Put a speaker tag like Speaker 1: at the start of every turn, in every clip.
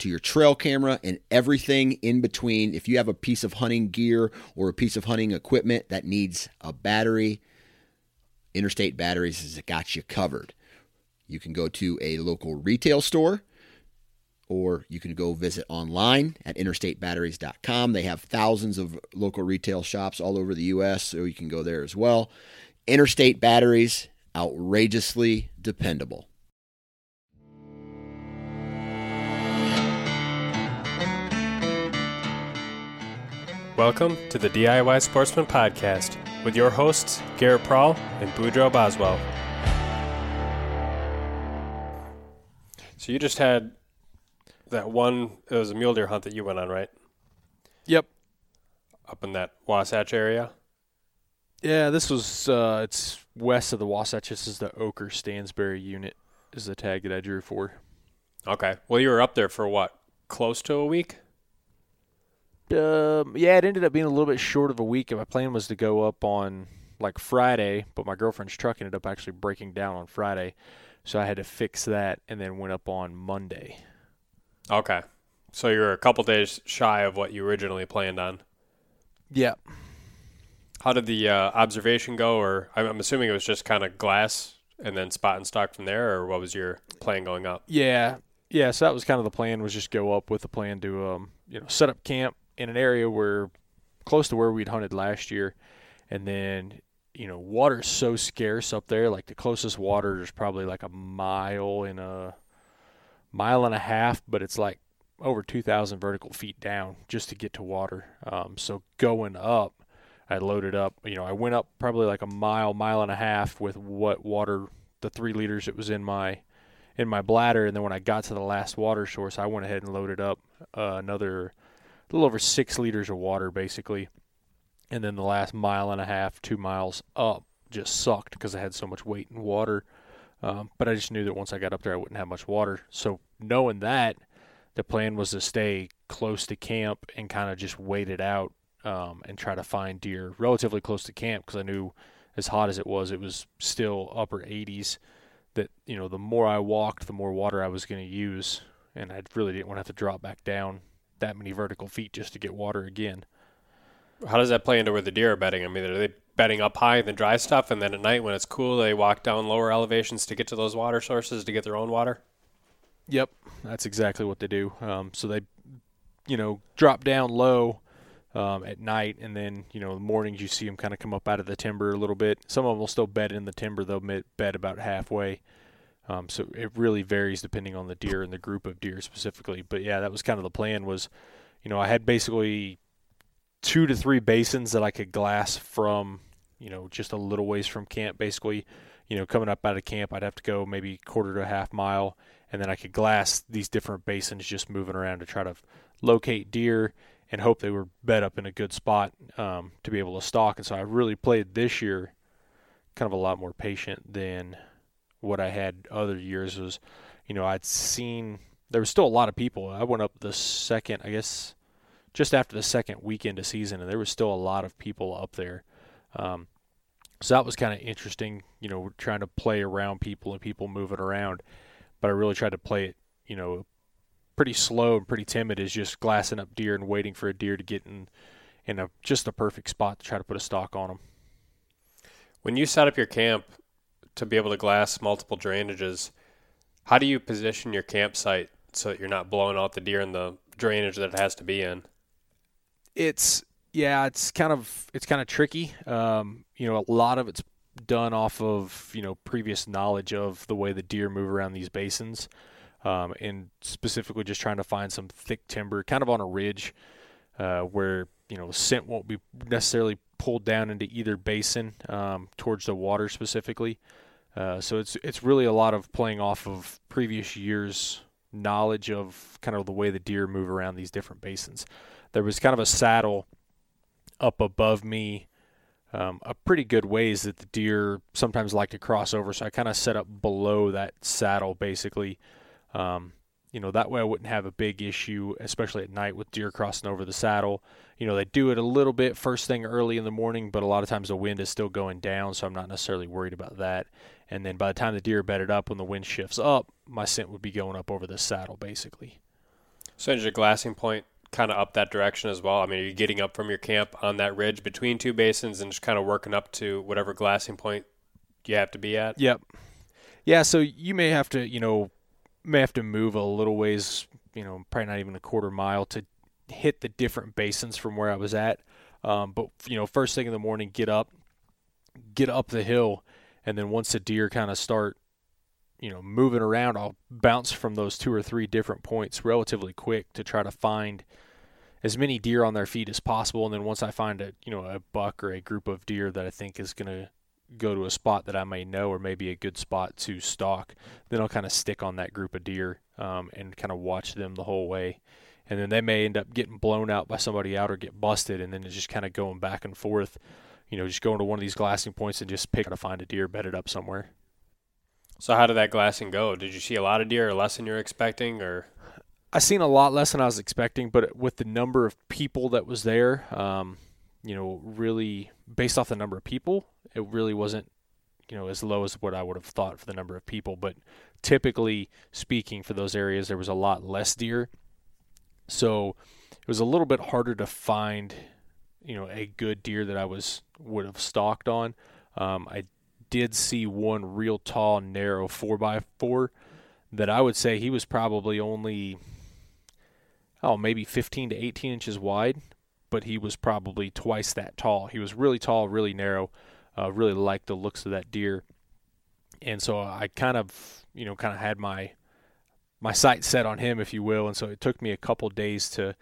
Speaker 1: to your trail camera and everything in between. If you have a piece of hunting gear or a piece of hunting equipment that needs a battery, Interstate Batteries has got you covered. You can go to a local retail store or you can go visit online at interstatebatteries.com. They have thousands of local retail shops all over the U.S., so you can go there as well. Interstate Batteries, outrageously dependable.
Speaker 2: Welcome to the DIY Sportsman Podcast with your hosts, Garrett Prawl and Boudreaux Boswell. So you just had that one, it was a mule deer hunt that you went on, right?
Speaker 3: Yep.
Speaker 2: Up in that Wasatch area?
Speaker 3: Yeah, this was, uh, it's west of the Wasatch. This is the Oquirrh Stansbury unit, is the tag that I drew for.
Speaker 2: Okay. Well, you were up there for what? Close to a week?
Speaker 3: Um, yeah, it ended up being a little bit short of a week. My plan was to go up on like Friday, but my girlfriend's truck ended up actually breaking down on Friday, so I had to fix that, and then went up on Monday.
Speaker 2: Okay, so you're a couple days shy of what you originally planned on.
Speaker 3: Yeah.
Speaker 2: How did the uh, observation go? Or I'm assuming it was just kind of glass and then spot and stock from there, or what was your plan going up?
Speaker 3: Yeah, yeah. So that was kind of the plan. Was just go up with the plan to um, you know set up camp in an area where close to where we'd hunted last year, and then you know water's so scarce up there. Like the closest water is probably like a mile and a mile and a half, but it's like over 2,000 vertical feet down just to get to water. Um, so going up, I loaded up. You know, I went up probably like a mile, mile and a half with what water, the three liters it was in my in my bladder, and then when I got to the last water source, I went ahead and loaded up uh, another a little over six liters of water basically. And then the last mile and a half, two miles up, just sucked because I had so much weight and water. Um, but I just knew that once I got up there, I wouldn't have much water. So knowing that, the plan was to stay close to camp and kind of just wait it out um, and try to find deer relatively close to camp because I knew as hot as it was, it was still upper 80s. That you know, the more I walked, the more water I was going to use, and I really didn't want to have to drop back down that many vertical feet just to get water again.
Speaker 2: How does that play into where the deer are bedding? I mean, are they bedding up high in the dry stuff, and then at night when it's cool, they walk down lower elevations to get to those water sources to get their own water?
Speaker 3: Yep, that's exactly what they do. Um, so they, you know, drop down low um, at night, and then you know, the mornings you see them kind of come up out of the timber a little bit. Some of them will still bed in the timber; they'll bed about halfway. Um, so it really varies depending on the deer and the group of deer specifically. But yeah, that was kind of the plan. Was you know I had basically two to three basins that I could glass from you know just a little ways from camp. Basically, you know coming up out of camp, I'd have to go maybe quarter to a half mile, and then I could glass these different basins just moving around to try to locate deer and hope they were bed up in a good spot um, to be able to stalk. And so I really played this year kind of a lot more patient than what I had other years was, you know, I'd seen there was still a lot of people. I went up the second, I guess, just after the second weekend of season, and there was still a lot of people up there. Um, so that was kind of interesting, you know, trying to play around people and people moving around. But I really tried to play it, you know, pretty slow and pretty timid, is just glassing up deer and waiting for a deer to get in in a just a perfect spot to try to put a stalk on them.
Speaker 2: When you set up your camp, to be able to glass multiple drainages, how do you position your campsite so that you're not blowing out the deer in the drainage that it has to be in?
Speaker 3: It's yeah, it's kind of it's kind of tricky. Um, you know, a lot of it's done off of you know previous knowledge of the way the deer move around these basins, um, and specifically just trying to find some thick timber, kind of on a ridge, uh, where you know scent won't be necessarily pulled down into either basin um, towards the water specifically. Uh, so it's it's really a lot of playing off of previous years' knowledge of kind of the way the deer move around these different basins. There was kind of a saddle up above me um, a pretty good ways that the deer sometimes like to cross over. So I kind of set up below that saddle basically. Um, you know, that way I wouldn't have a big issue, especially at night with deer crossing over the saddle. You know, they do it a little bit first thing early in the morning, but a lot of times the wind is still going down, so I'm not necessarily worried about that. And then by the time the deer bedded up, when the wind shifts up, my scent would be going up over the saddle basically.
Speaker 2: So is your glassing point kind of up that direction as well? I mean, are you getting up from your camp on that ridge between two basins and just kind of working up to whatever glassing point you have to be at?
Speaker 3: Yep. Yeah, so you may have to, you know, may have to move a little ways, you know, probably not even a quarter mile to hit the different basins from where I was at. Um, but you know, first thing in the morning, get up, get up the hill, and then once the deer kind of start, you know, moving around, I'll bounce from those two or three different points relatively quick to try to find as many deer on their feet as possible. And then once I find a you know a buck or a group of deer that I think is going to go to a spot that I may know or maybe a good spot to stalk, then I'll kind of stick on that group of deer um, and kind of watch them the whole way. And then they may end up getting blown out by somebody out or get busted, and then it's just kind of going back and forth. You know, just going to one of these glassing points and just pick to find a deer bedded up somewhere.
Speaker 2: So how did that glassing go? Did you see a lot of deer or less than you're expecting, or?
Speaker 3: I seen a lot less than I was expecting, but with the number of people that was there, um, you know, really based off the number of people, it really wasn't, you know, as low as what I would have thought for the number of people. But typically speaking, for those areas, there was a lot less deer, so it was a little bit harder to find, you know, a good deer that I was would have stalked on. Um, I did see one real tall, narrow four by four that I would say he was probably only, oh, maybe 15 to 18 inches wide but he was probably twice that tall. He was really tall, really narrow. Uh, really liked the looks of that deer, and so I kind of, you know, kind of had my my sight set on him, if you will. And so it took me a couple days to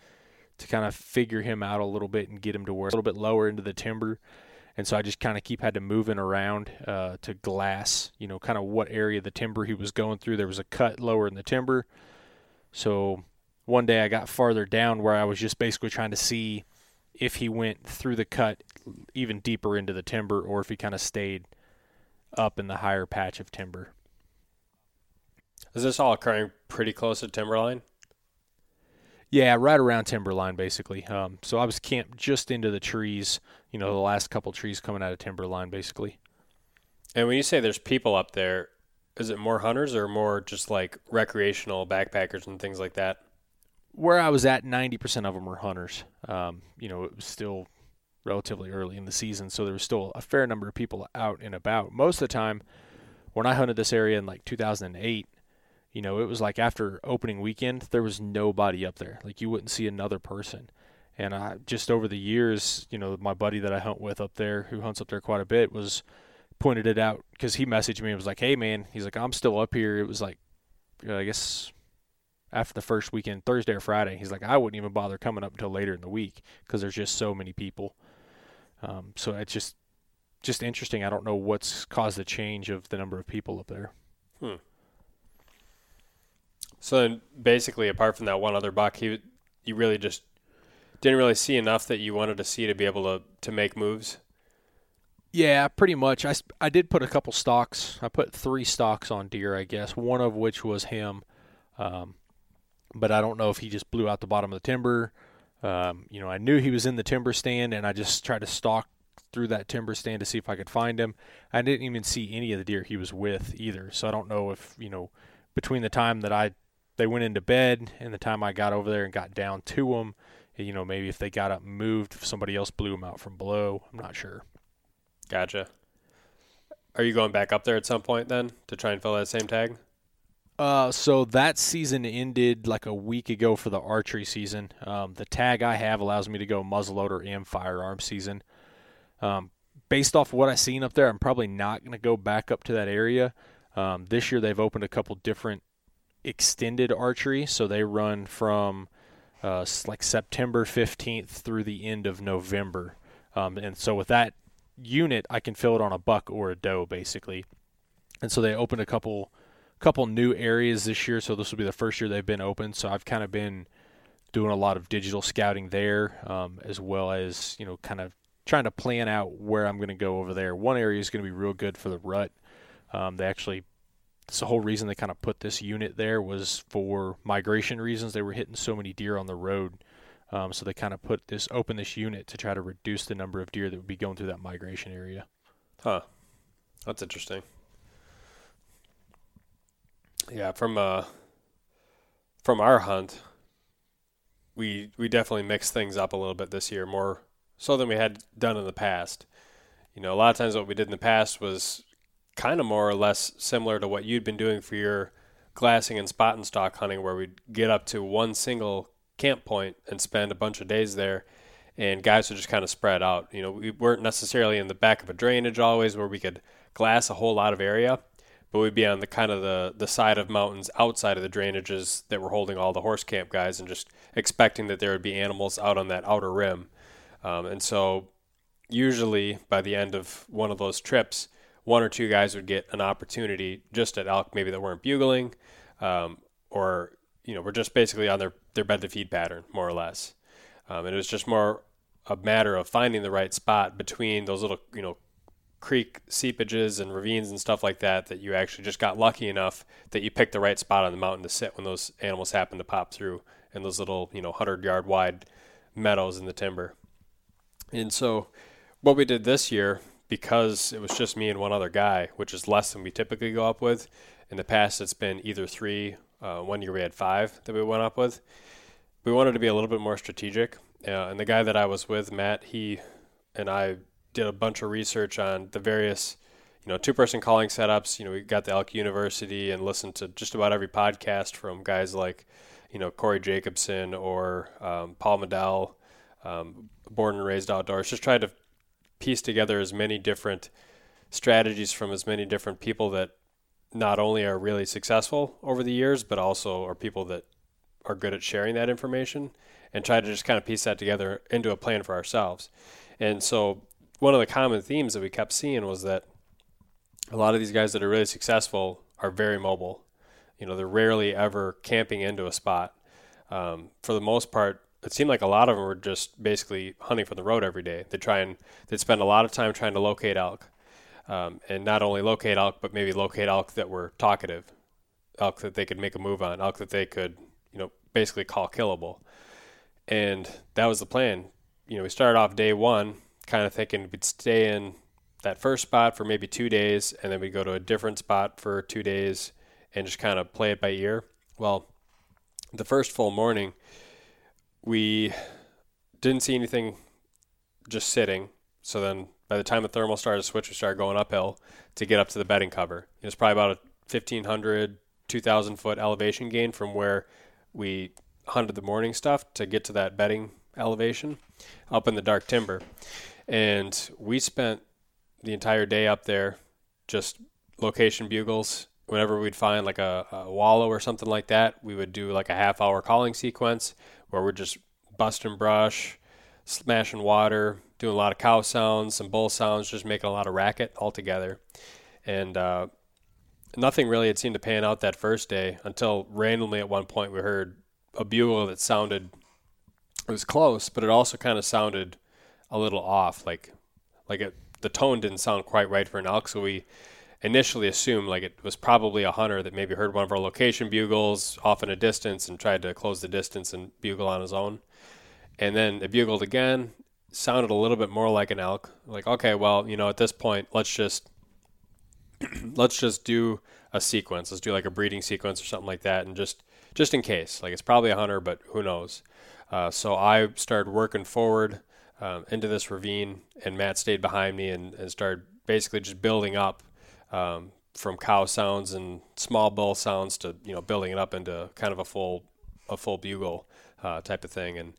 Speaker 3: to kind of figure him out a little bit and get him to where a little bit lower into the timber. And so I just kind of keep had to moving around uh, to glass, you know, kind of what area of the timber he was going through. There was a cut lower in the timber, so one day I got farther down where I was just basically trying to see if he went through the cut even deeper into the timber or if he kind of stayed up in the higher patch of timber.
Speaker 2: Is this all occurring pretty close to timberline?
Speaker 3: Yeah, right around timberline, basically. Um, so I was camped just into the trees. You know, the last couple trees coming out of timberline, basically.
Speaker 2: And when you say there's people up there, is it more hunters or more just like recreational backpackers and things like that?
Speaker 3: where I was at, 90% of them were hunters. Um, you know, it was still relatively early in the season, so there was still a fair number of people out and about. Most of the time, when I hunted this area in like 2008, you know, it was like after opening weekend, there was nobody up there. Like you wouldn't see another person. And I just over the years, you know, my buddy that I hunt with up there, who hunts up there quite a bit, was pointed it out because he messaged me and was like, "Hey, man," he's like, "I'm still up here." It was like, uh, I guess after the first weekend, Thursday or Friday. He's like, I wouldn't even bother coming up until later in the week because there's just so many people. Um, so it's just just interesting. I don't know what's caused the change of the number of people up there.
Speaker 2: Hmm. So then, basically, apart from that one other buck, he you really just didn't really see enough that you wanted to see to be able to to make moves.
Speaker 3: Yeah, pretty much. I, I did put a couple stocks. I put three stocks on deer, I guess. One of which was him. Um, but I don't know if he just blew out the bottom of the timber. Um, you know, I knew he was in the timber stand, and I just tried to stalk through that timber stand to see if I could find him. I didn't even see any of the deer he was with either, so I don't know if you know between the time that I they went into bed and the time I got over there and got down to them, you know, maybe if they got up moved, if somebody else blew them out from below. I'm not sure.
Speaker 2: Gotcha. Are you going back up there at some point then to try and fill that same tag?
Speaker 3: Uh, so that season ended like a week ago for the archery season. Um, the tag I have allows me to go muzzleloader and firearm season. Um, based off what I've seen up there, I'm probably not going to go back up to that area. Um, this year they've opened a couple different extended archery, so they run from uh, like September 15th through the end of November. Um, and so with that unit, I can fill it on a buck or a doe, basically. And so they opened a couple couple new areas this year. So this will be the first year they've been open. So I've kind of been doing a lot of digital scouting there, um, as well as you know, kind of trying to plan out where I'm going to go over there. One area is going to be real good for the rut. Um, they actually, it's the whole reason they kind of put this unit there was for migration reasons. They were hitting so many deer on the road. Um, so they kind of put this, open this unit to try to reduce the number of deer that would be going through that migration area.
Speaker 2: Huh. That's interesting. Yeah, from uh, from our hunt, we we definitely mixed things up a little bit this year, more so than we had done in the past. You know, a lot of times what we did in the past was kind of more or less similar to what you'd been doing for your glassing and spot and stock hunting, where we'd get up to one single camp point and spend a bunch of days there, and guys would just kind of spread out. You know, we weren't necessarily in the back of a drainage always where we could glass a whole lot of area but we'd be on the kind of the, the side of mountains outside of the drainages that were holding all the horse camp guys and just expecting that there would be animals out on that outer rim. Um, and so usually by the end of one of those trips, one or two guys would get an opportunity just at elk maybe that weren't bugling um, or, you know, we're just basically on their, their bed to feed pattern, more or less. Um, and it was just more a matter of finding the right spot between those little, you know, creek seepages and ravines and stuff like that that you actually just got lucky enough that you picked the right spot on the mountain to sit when those animals happen to pop through in those little you know 100 yard wide meadows in the timber. And so what we did this year because it was just me and one other guy which is less than we typically go up with in the past it's been either three uh, one year we had five that we went up with. We wanted to be a little bit more strategic. Uh, and the guy that i was with matt he and i did a bunch of research on the various, you know, two person calling setups. You know, we got the Elk University and listened to just about every podcast from guys like, you know, Corey Jacobsen or um, Paul Medel, um, born and raised outdoors. Just tried to piece together as many different strategies from as many different people that not only are really successful over the years, but also are people that are good at sharing that information and try to just kind of piece that together into a plan for ourselves. And so one of the common themes that we kept seeing was that a lot of these guys that are really successful are very mobile. You know, they're rarely ever camping into a spot. Um, for the most part, it seemed like a lot of them were just basically hunting from the road every day. They try and they'd spend a lot of time trying to locate elk, um, and not only locate elk, but maybe locate elk that were talkative, elk that they could make a move on, elk that they could, you know, basically call killable. And that was the plan. You know, we started off day one kind of thinking we'd stay in that first spot for maybe two days and then we'd go to a different spot for two days and just kind of play it by ear. Well, the first full morning, we didn't see anything just sitting. So then by the time the thermal started to switch, we started going uphill to get up to the bedding cover. It was probably about a 1,500, 2,000 foot elevation gain from where we hunted the morning stuff to get to that bedding elevation up in the dark timber. And we spent the entire day up there just location bugles. Whenever we'd find like a, a wallow or something like that, we would do like a half hour calling sequence where we're just busting brush, smashing water, doing a lot of cow sounds, some bull sounds, just making a lot of racket all together. And uh, nothing really had seemed to pan out that first day until randomly at one point we heard a bugle that sounded it was close, but it also kind of sounded a little off. Like like it, the tone didn't sound quite right for an elk. So we initially assumed like it was probably a hunter that maybe heard one of our location bugles off in a distance and tried to close the distance and bugle on his own. And then it bugled again, sounded a little bit more like an elk. Like, okay, well, you know, at this point, let's just let's just do a sequence. Let's do like a breeding sequence or something like that, and just just in case. Like it's probably a hunter, but who knows? Uh, so I started working forward um, into this ravine, and Matt stayed behind me and, and started basically just building up um, from cow sounds and small bull sounds to you know building it up into kind of a full a full bugle uh, type of thing, and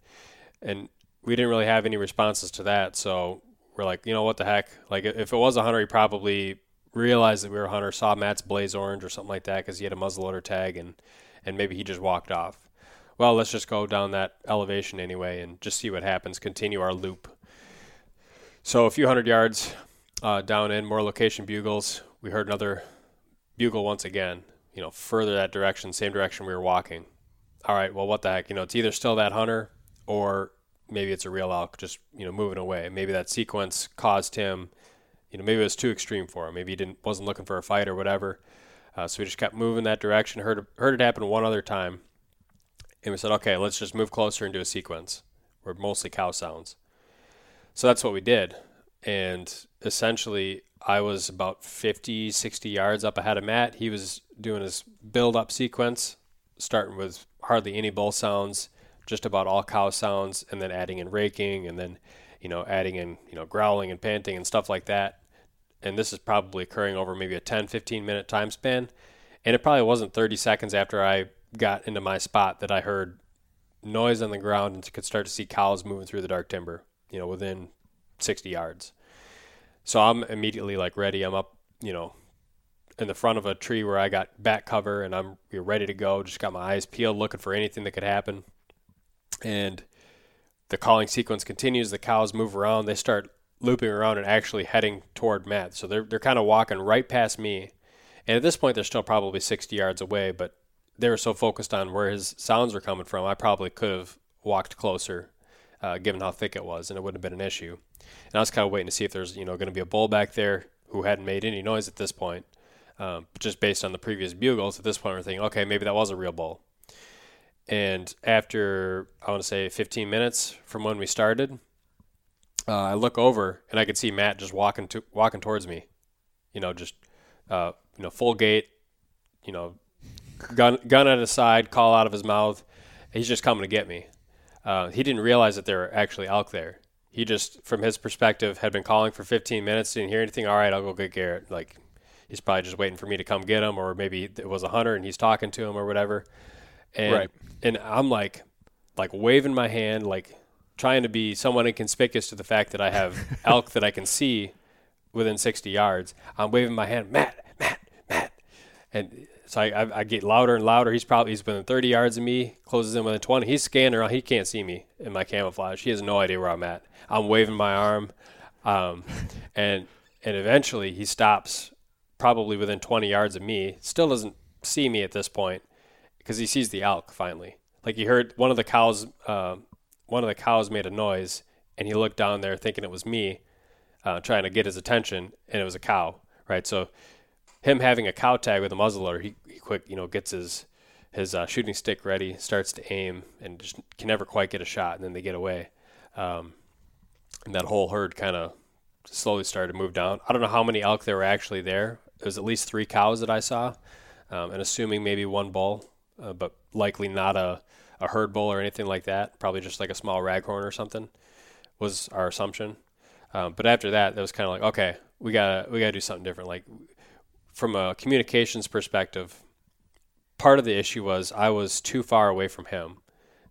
Speaker 2: and we didn't really have any responses to that, so we're like, you know what the heck? Like if it was a hunter, he probably realized that we were a hunter, saw Matt's blaze orange or something like that because he had a muzzleloader tag, and and maybe he just walked off. Well, let's just go down that elevation anyway and just see what happens. Continue our loop. So a few hundred yards uh, down in more location bugles, we heard another bugle once again. You know, further that direction, same direction we were walking. All right, well, what the heck? You know, it's either still that hunter or maybe it's a real elk just you know moving away. Maybe that sequence caused him, you know, maybe it was too extreme for him. Maybe he didn't wasn't looking for a fight or whatever. Uh, so we just kept moving that direction. Heard heard it happen one other time, and we said, okay, let's just move closer and do a sequence. We're mostly cow sounds. So that's what we did, and essentially I was about 50, 60 yards up ahead of Matt. He was doing his build up sequence, starting with hardly any bull sounds just about all cow sounds and then adding in raking and then you know adding in you know growling and panting and stuff like that and this is probably occurring over maybe a 10 15 minute time span and it probably wasn't 30 seconds after i got into my spot that i heard noise on the ground and could start to see cows moving through the dark timber you know within 60 yards so i'm immediately like ready i'm up you know in the front of a tree where i got back cover and i'm ready to go just got my eyes peeled looking for anything that could happen and the calling sequence continues. The cows move around. They start looping around and actually heading toward Matt. So they're they're kind of walking right past me. And at this point, they're still probably 60 yards away, but they were so focused on where his sounds were coming from, I probably could have walked closer, uh, given how thick it was, and it wouldn't have been an issue. And I was kind of waiting to see if there's you know going to be a bull back there who hadn't made any noise at this point. Um, just based on the previous bugles, at this point, we're thinking, okay, maybe that was a real bull. And after, I want to say 15 minutes from when we started, uh, I look over and I could see Matt just walking to, walking towards me. You know, just uh, you know, full gait. You know, gun gun at his side, call out of his mouth. He's just coming to get me. Uh, he didn't realize that there were actually elk there. He just, from his perspective, had been calling for 15 minutes, didn't hear anything. All right, I'll go get Garrett. Like he's probably just waiting for me to come get him, or maybe it was a hunter and he's talking to him or whatever. And
Speaker 3: Right.
Speaker 2: and I'm like like waving my hand, like trying to be somewhat inconspicuous to the fact that I have elk that I can see within 60 yards. I'm waving my hand, Matt, Matt, Matt, and so I, I, I get louder and louder. He's probably he's within 30 yards of me, closes in within 20. He's scanning around. He can't see me in my camouflage. He has no idea where I'm at. I'm waving my arm, um, and and eventually he stops, probably within 20 yards of me. Still doesn't see me at this point because he sees the elk finally. Like he heard one of the cows, uh, one of the cows made a noise, and he looked down there thinking it was me, uh, trying to get his attention, and it was a cow, right? So him having a cow tag with a muzzleloader, he, he quick, you know, gets his his uh, shooting stick ready, starts to aim, and just can never quite get a shot, and then they get away. Um, and that whole herd kind of slowly started to move down. I don't know how many elk there were actually there. It was at least three cows that I saw, um, and assuming maybe one bull, uh, but likely not a, a herd bull or anything like that. Probably just like a small raghorn or something was our assumption. Um, but after that, that was kind of like, okay, we gotta we gotta do something different. Like from a communications perspective, part of the issue was I was too far away from him,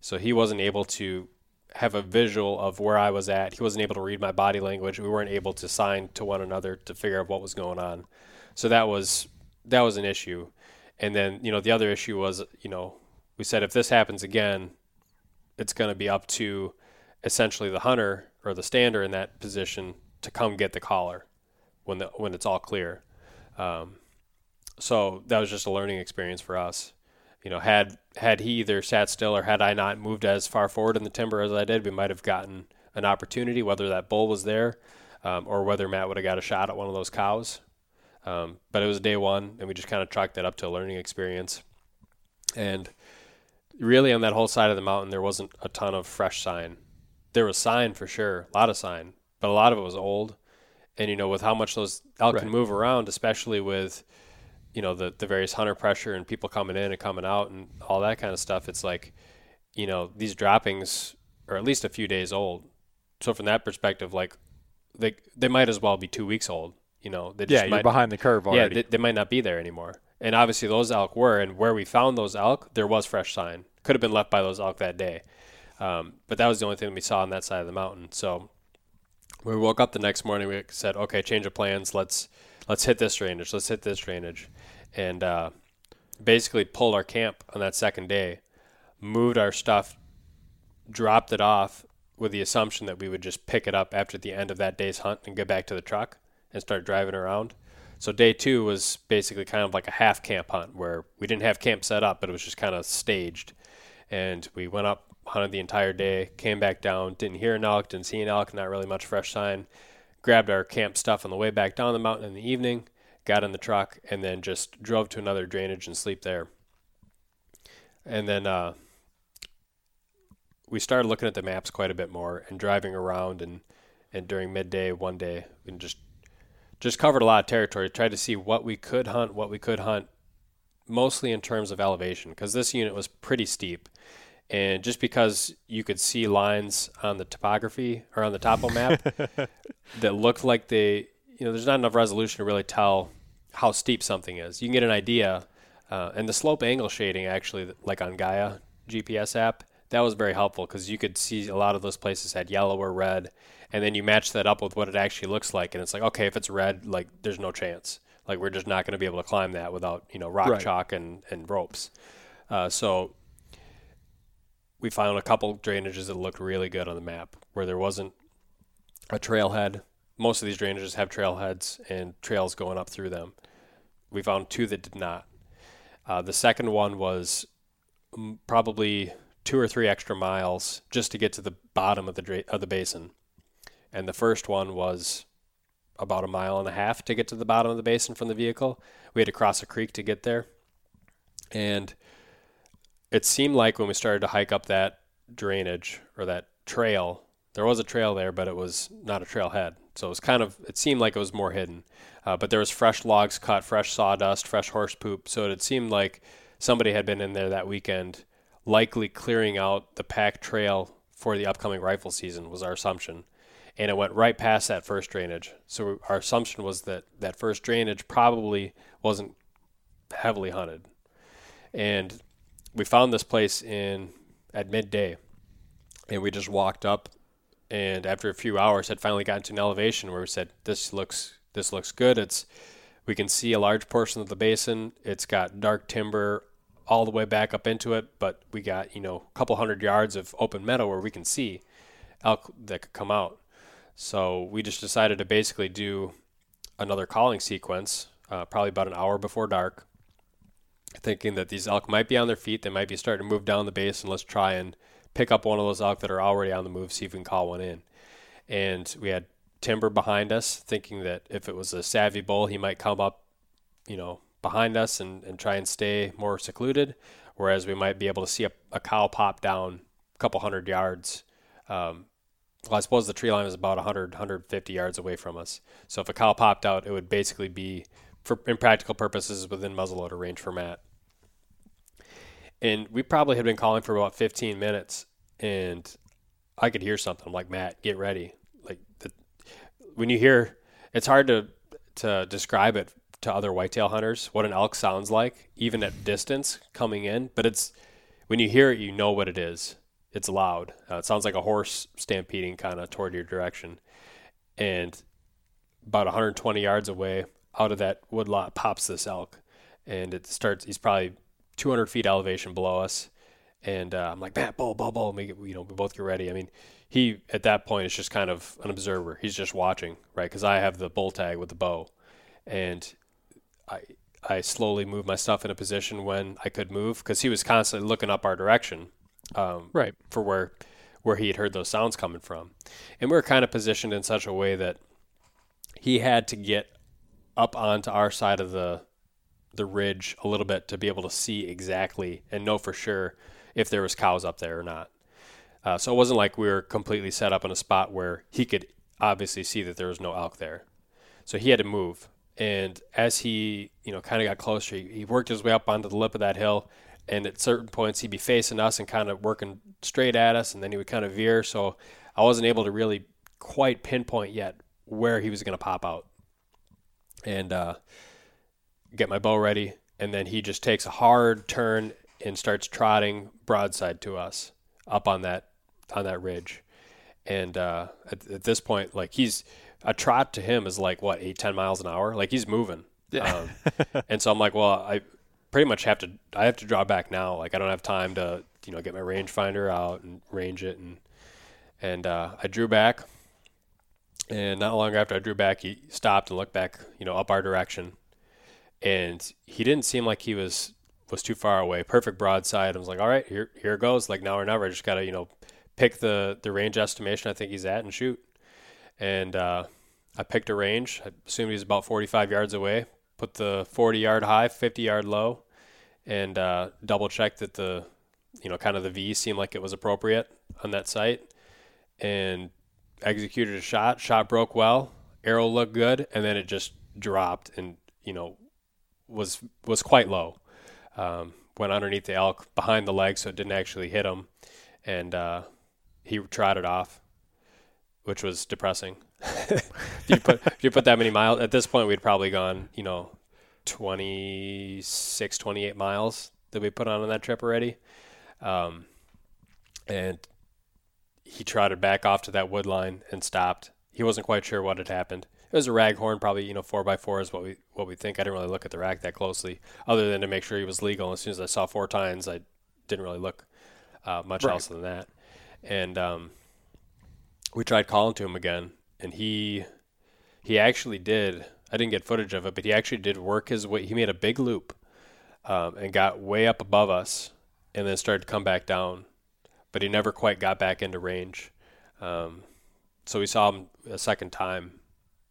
Speaker 2: so he wasn't able to have a visual of where I was at. He wasn't able to read my body language. We weren't able to sign to one another to figure out what was going on. So that was that was an issue. And then, you know, the other issue was, you know, we said if this happens again, it's going to be up to essentially the hunter or the stander in that position to come get the collar when the when it's all clear. Um, so that was just a learning experience for us. You know, had had he either sat still or had I not moved as far forward in the timber as I did, we might have gotten an opportunity, whether that bull was there um, or whether Matt would have got a shot at one of those cows. Um, but it was day one, and we just kind of chalked that up to a learning experience. And really, on that whole side of the mountain, there wasn't a ton of fresh sign. There was sign for sure, a lot of sign, but a lot of it was old. And you know, with how much those elk can move around, especially with you know the the various hunter pressure and people coming in and coming out and all that kind of stuff, it's like you know these droppings are at least a few days old. So from that perspective, like they they might as well be two weeks old You know, they
Speaker 3: yeah,
Speaker 2: just
Speaker 3: you're
Speaker 2: might,
Speaker 3: behind the curve
Speaker 2: yeah,
Speaker 3: already.
Speaker 2: they, they might not be there anymore. And obviously, those elk were, and where we found those elk, there was fresh sign. Could have been left by those elk that day, um, but that was the only thing we saw on that side of the mountain. So we woke up the next morning, we said, "Okay, change of plans. Let's let's hit this drainage. Let's hit this drainage," and uh, basically pulled our camp on that second day, moved our stuff, dropped it off with the assumption that we would just pick it up after the end of that day's hunt and get back to the truck and start driving around. So day two was basically kind of like a half camp hunt where we didn't have camp set up, but it was just kind of staged. And we went up, hunted the entire day, came back down, didn't hear an elk, didn't see an elk, not really much fresh sign. Grabbed our camp stuff on the way back down the mountain in the evening, got in the truck, and then just drove to another drainage and sleep there. And then uh, we started looking at the maps quite a bit more and driving around and, and during midday one day and just just covered a lot of territory. Tried to see what we could hunt, what we could hunt, mostly in terms of elevation, because this unit was pretty steep. And just because you could see lines on the topography or on the topo map that looked like they, you know, there's not enough resolution to really tell how steep something is. You can get an idea. Uh, and the slope angle shading, actually, like on Gaia GPS app, that was very helpful because you could see a lot of those places had yellow or red, and then you match that up with what it actually looks like, and it's like, okay, if it's red, like there's no chance. Like we're just not going to be able to climb that without you know rock
Speaker 3: Right.
Speaker 2: chalk and and ropes. Uh, so we found a couple drainages that looked really good on the map where there wasn't a trailhead. Most of these drainages have trailheads and trails going up through them. We found two that did not. Uh, the second one was probably two or three extra miles just to get to the bottom of the dra- of the basin, and the first one was about a mile and a half to get to the bottom of the basin from the vehicle. We had to cross a creek to get there, and it seemed like when we started to hike up that drainage or that trail, there was a trail there, but it was not a trailhead. So it was kind of, it seemed like it was more hidden. Uh, but there was fresh logs cut, fresh sawdust, fresh horse poop. So it seemed like somebody had been in there that weekend, likely clearing out the pack trail for the upcoming rifle season, was our assumption. And it went right past that first drainage. So our assumption was that that first drainage probably wasn't heavily hunted. And we found this place in at midday. And we just walked up and after a few hours had finally gotten to an elevation where we said this looks this looks good. It's we can see a large portion of the basin. It's got dark timber all the way back up into it but we got you know a couple hundred yards of open meadow where we can see elk that could come out. So we just decided to basically do another calling sequence uh, probably about an hour before dark thinking that these elk might be on their feet. They might be starting to move down the base, and let's try and pick up one of those elk that are already on the move, see if we can call one in. And we had timber behind us, thinking that if it was a savvy bull, he might come up, you know, behind us and, and try and stay more secluded, whereas we might be able to see a, a cow pop down a couple hundred yards. Um, well, I suppose the tree line is about 100, 150 yards away from us. So if a cow popped out, it would basically be, for in practical purposes, within muzzleloader range for Matt. And we probably had been calling for about 15 minutes and i could hear something. Like matt get ready. Like the, when you hear it's hard to to describe it to other whitetail hunters what an elk sounds like even at distance coming in but it's when you hear it you know what it is. It's loud. Uh, it sounds like a horse stampeding kind of toward your direction. And about 120 yards away out of that woodlot pops this elk and it starts he's probably 200 feet elevation below us. And uh, I'm like, Matt, bull, bull, bull. Make it, you know, we both get ready. I mean, he at that point is just kind of an observer. He's just watching, right? Because I have the bull tag with the bow, and I I slowly moved my stuff in a position when I could move because he was constantly looking up our direction, um,
Speaker 3: Right.
Speaker 2: for where where he had heard those sounds coming from, and we were kind of positioned in such a way that he had to get up onto our side of the the ridge a little bit to be able to see exactly and know for sure if there was cows up there or not. Uh, so it wasn't like we were completely set up in a spot where he could obviously see that there was no elk there. So he had to move. And as he, you know, kind of got closer, he, he worked his way up onto the lip of that hill. And at certain points, he'd be facing us and kind of working straight at us, and then he would kind of veer. So I wasn't able to really quite pinpoint yet where he was going to pop out. And uh, get my bow ready, and then he just takes a hard turn and starts trotting broadside to us up on that on that ridge. And uh, at, at, this point, like he's a trot to him is like what eight ten miles an hour. Like he's moving. Yeah. Um, and so I'm like, well, I pretty much have to. I have to draw back now. Like I don't have time to you know get my rangefinder out and range it and and uh, I drew back. And not long after I drew back, he stopped and looked back, you know, up our direction, and he didn't seem like he was was too far away. Perfect broadside. I was like, all right, here here goes. Like now or never. I just gotta you know pick the the range estimation I think he's at and shoot. And uh, I picked a range. I assumed he was about 45 yards away. Put the 40 yard high, 50 yard low, and uh, double checked that the you know kind of the V seemed like it was appropriate on that sight, and executed a shot. Shot broke well. Arrow looked good, and then it just dropped and you know was was quite low. Um, went underneath the elk behind the leg, so it didn't actually hit him, and uh, he trotted off, which was depressing. if you put if you put that many miles at this point, we'd probably gone you know 26, 28 miles that we put on on that trip already, um, and he trotted back off to that wood line and stopped. He wasn't quite sure what had happened. It was a raghorn, probably you know four by four is what we what we think. I didn't really look at the rack that closely, other than to make sure he was legal. As soon as I saw four tines, I didn't really look uh, much right. else than that. And um, we tried calling to him again, and he he actually did. I didn't get footage of it, but he actually did work his way. He made a big loop um, and got way up above us, and then started to come back down. But he never quite got back into range. Um, so we saw him a second time,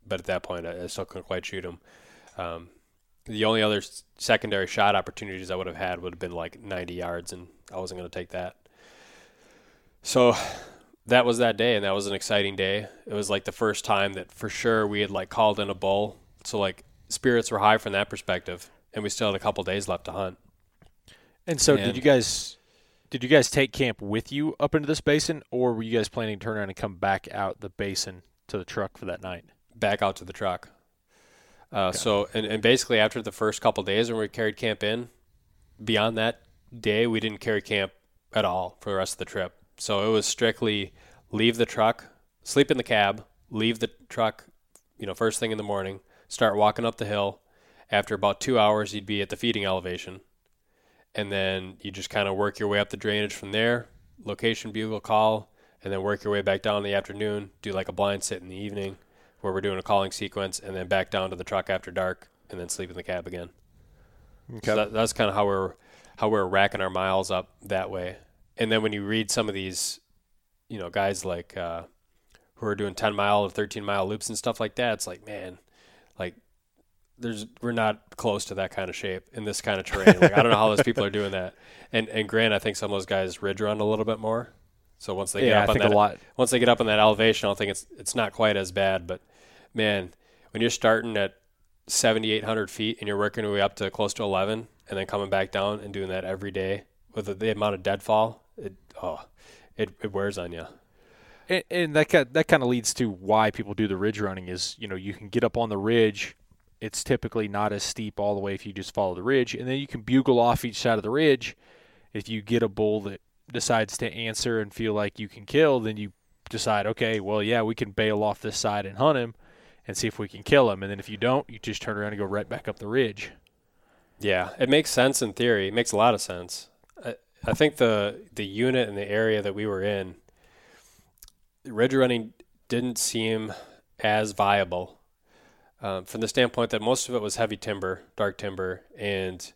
Speaker 2: but at that point, I, I still couldn't quite shoot him. Um, the only other secondary shot opportunities I would have had would have been like 90 yards, and I wasn't going to take that. So that was that day, and that was an exciting day. It was like the first time that for sure we had like called in a bull. So like spirits were high from that perspective, and we still had a couple days left to hunt.
Speaker 3: And so, and did you guys did you guys take camp with you up into this basin, or were you guys planning to turn around and come back out the basin to the truck for that night?
Speaker 2: Back out to the truck. Uh, okay. So, and, and basically after the first couple days when we carried camp in, beyond that day, we didn't carry camp at all for the rest of the trip. So it was strictly leave the truck, sleep in the cab, leave the truck, you know, first thing in the morning, start walking up the hill. After about two hours, you'd be at the feeding elevation. And then you just kind of work your way up the drainage from there, location bugle call, and then work your way back down in the afternoon, do like a blind sit in the evening where we're doing a calling sequence, and then back down to the truck after dark, and then sleep in the cab again. Okay. So that, that's kind of how we're how we're racking our miles up that way and then when you read some of these, you know, guys like uh, who are doing 10 mile or 13 mile loops and stuff like that, it's like, man, like there's we're not close to that kind of shape in this kind of terrain. Like I don't know how those people are doing that. And and Grant, I think some of those guys ridge run a little bit more. So once they get
Speaker 3: yeah,
Speaker 2: up
Speaker 3: I
Speaker 2: on
Speaker 3: that, a lot.
Speaker 2: once they get up on that elevation, I think it's it's not quite as bad. But man, when you're starting at 7,800 feet and you're working your way up to close to 11, and then coming back down and doing that every day with the, the amount of deadfall it oh, it, it wears on you.
Speaker 3: And, and that that kind of leads to why people do the ridge running is you know you can get up on the ridge. It's typically not as steep all the way if you just follow the ridge, and then you can bugle off each side of the ridge. If you get a bull that decides to answer and feel like you can kill, then you decide, okay, well, yeah, we can bail off this side and hunt him and see if we can kill him. And then if you don't, you just turn around and go right back up the ridge.
Speaker 2: Yeah, it makes sense in theory. It makes a lot of sense. I think the the unit and the area that we were in, ridge running didn't seem as viable um, from the standpoint that most of it was heavy timber, dark timber, and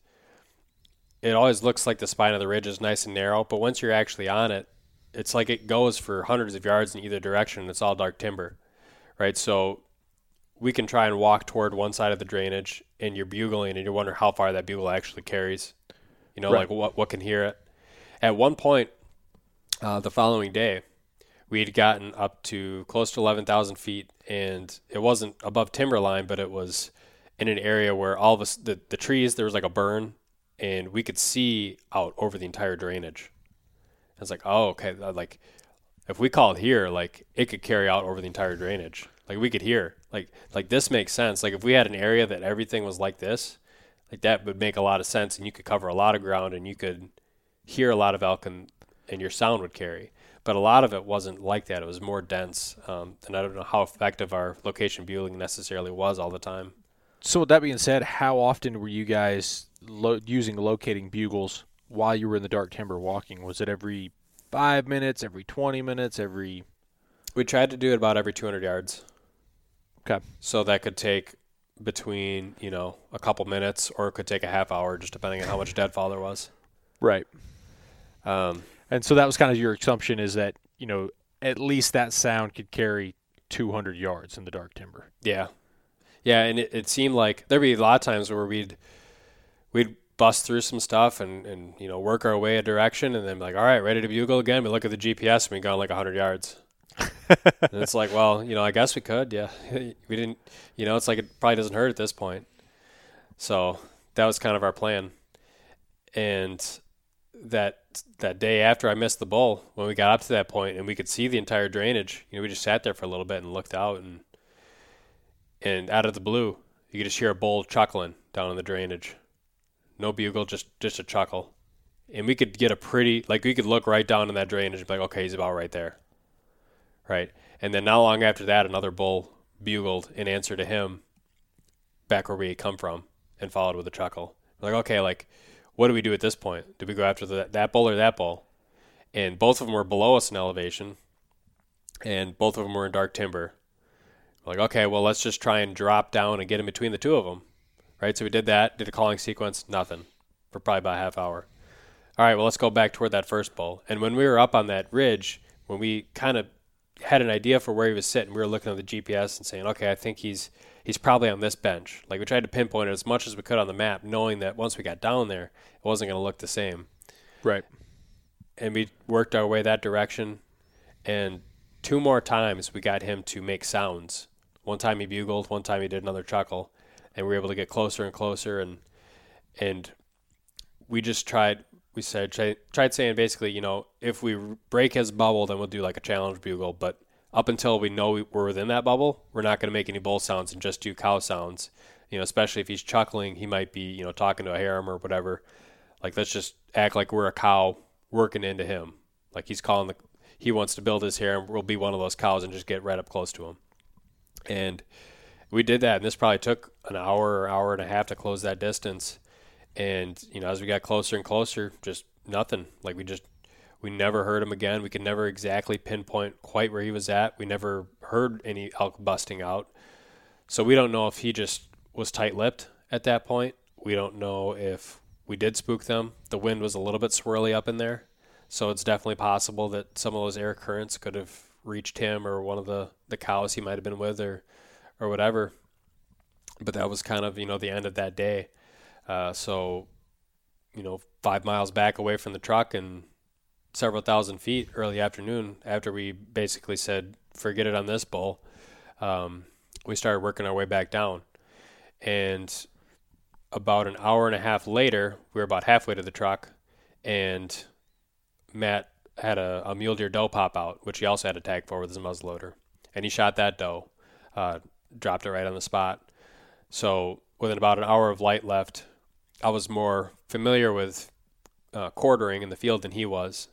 Speaker 2: it always looks like the spine of the ridge is nice and narrow. But once you're actually on it, it's like it goes for hundreds of yards in either direction. And it's all dark timber, right? So we can try and walk toward one side of the drainage, and you're bugling, and you wonder how far that bugle actually carries. You know, right. like what what can hear it. At one point, uh, the following day, we had gotten up to close to 11,000 feet, and it wasn't above timberline, but it was in an area where all of us, the, the trees, there was like a burn, and we could see out over the entire drainage. I was like, oh, okay. Uh, like, if we called here, like, it could carry out over the entire drainage. Like we could hear. Like like this makes sense. Like if we had an area that everything was like this, like that would make a lot of sense, and you could cover a lot of ground, and you could hear a lot of elk, and, and your sound would carry. But a lot of it wasn't like that. It was more dense, um, and I don't know how effective our location bugling necessarily was all the time.
Speaker 3: So with that being said, how often were you guys lo- using locating bugles while you were in the dark timber walking? Was it every five minutes, every twenty minutes, every?
Speaker 2: We tried to do it about every 200 yards.
Speaker 3: Okay.
Speaker 2: So that could take between you know a couple minutes, or it could take a half hour, just depending on how much deadfall there was.
Speaker 3: Right.
Speaker 2: Um,
Speaker 3: And so that was kind of your assumption is that you know at least that sound could carry 200 yards in the dark timber.
Speaker 2: Yeah, yeah, and it, it seemed like there'd be a lot of times where we'd we'd bust through some stuff and and you know work our way a direction, and then be like, all right, ready to bugle again. We look at the GPS and we gone like hundred yards. and it's like, well, you know, I guess we could. Yeah, we didn't. You know, it's like it probably doesn't hurt at this point. So that was kind of our plan, and that that day after I missed the bull, when we got up to that point and we could see the entire drainage, you know, we just sat there for a little bit and looked out and and out of the blue, you could just hear a bull chuckling down in the drainage. No bugle, just just a chuckle. And we could get a pretty like we could look right down in that drainage and be like, okay, he's about right there. Right. And then not long after that another bull bugled in answer to him back where we had come from and followed with a chuckle. Like, okay, like what do we do at this point? Do we go after the, that bull or that bull? And both of them were below us in elevation, and both of them were in dark timber. We're Like, okay, well, let's just try and drop down and get in between the two of them, right? So we did that, did a calling sequence, nothing, for probably about a half hour. All right, well, let's go back toward that first bull. And when we were up on that ridge, when we kind of had an idea for where he was sitting, we were looking at the GPS and saying, okay, I think he's he's probably on this bench. Like we tried to pinpoint it as much as we could on the map, knowing that once we got down there, it wasn't going to look the same.
Speaker 3: Right.
Speaker 2: And we worked our way that direction, and two more times we got him to make sounds. One time he bugled, one time he did another chuckle, and we were able to get closer and closer, and and we just tried. We said tried, tried saying basically, you know, if we break his bubble, then we'll do like a challenge bugle, but up until we know we're within that bubble, we're not going to make any bull sounds and just do cow sounds. You know, especially if he's chuckling, he might be, you know, talking to a harem or whatever. Like, let's just act like we're a cow working into him. Like he's calling the, he wants to build his harem. We'll be one of those cows and just get right up close to him. And we did that, and this probably took an hour or hour and a half to close that distance. And you know, as we got closer and closer, just nothing. Like we just we never heard him again. We could never exactly pinpoint quite where he was at. We never heard any elk busting out. So we don't know if he just was tight lipped at that point. We don't know if we did spook them. The wind was a little bit swirly up in there. So it's definitely possible that some of those air currents could have reached him or one of the, the cows he might have been with or or whatever. But that was kind of, you know, the end of that day. Uh, so, you know, five miles back away from the truck and several thousand feet early afternoon after we basically said forget it on this bull. Um, we started working our way back down. And about an hour and a half later we were about halfway to the truck and matt had a, a mule deer doe pop out which he also had a tag for with his muzzleloader. And he shot that doe uh, dropped it right on the spot. So within about an hour of light left i was more familiar with uh, quartering in the field than he was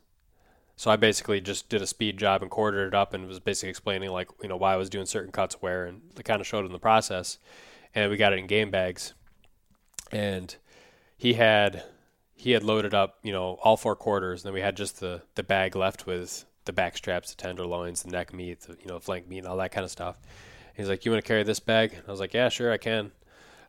Speaker 2: so I basically just did a speed job and quartered it up and was basically explaining like you know why I was doing certain cuts where and I kind of showed him the process. And we got it in game bags. And he had he had loaded up you know all four quarters. And then we had just the the bag left with the back straps, the tenderloins, the neck meat, the you know flank meat, and all that kind of stuff. And he's like, "You want to carry this bag?" And I was like, "Yeah, sure, I can.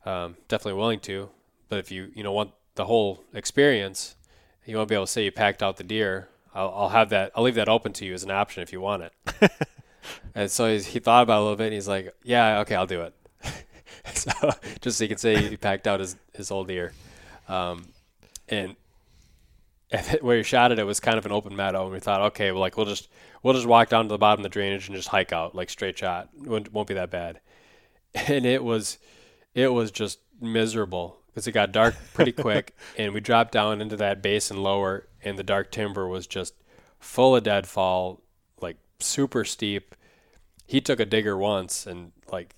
Speaker 2: Um, definitely willing to. But if you you know want the whole experience, you won't be able to say you packed out the deer." I'll, I'll have that. I'll leave that open to you as an option if you want it. and so he, he thought about it a little bit. and He's like, "Yeah, okay, I'll do it." so just so you can say he packed out his his whole deer, um, and where he shot it, it was kind of an open meadow, and we thought, okay, well, like we'll just we'll just walk down to the bottom of the drainage and just hike out, like straight shot. It won't, won't be that bad. And it was, it was just miserable because it got dark pretty quick, and we dropped down into that basin lower, and the dark timber was just full of deadfall, like super steep. he took a digger once and like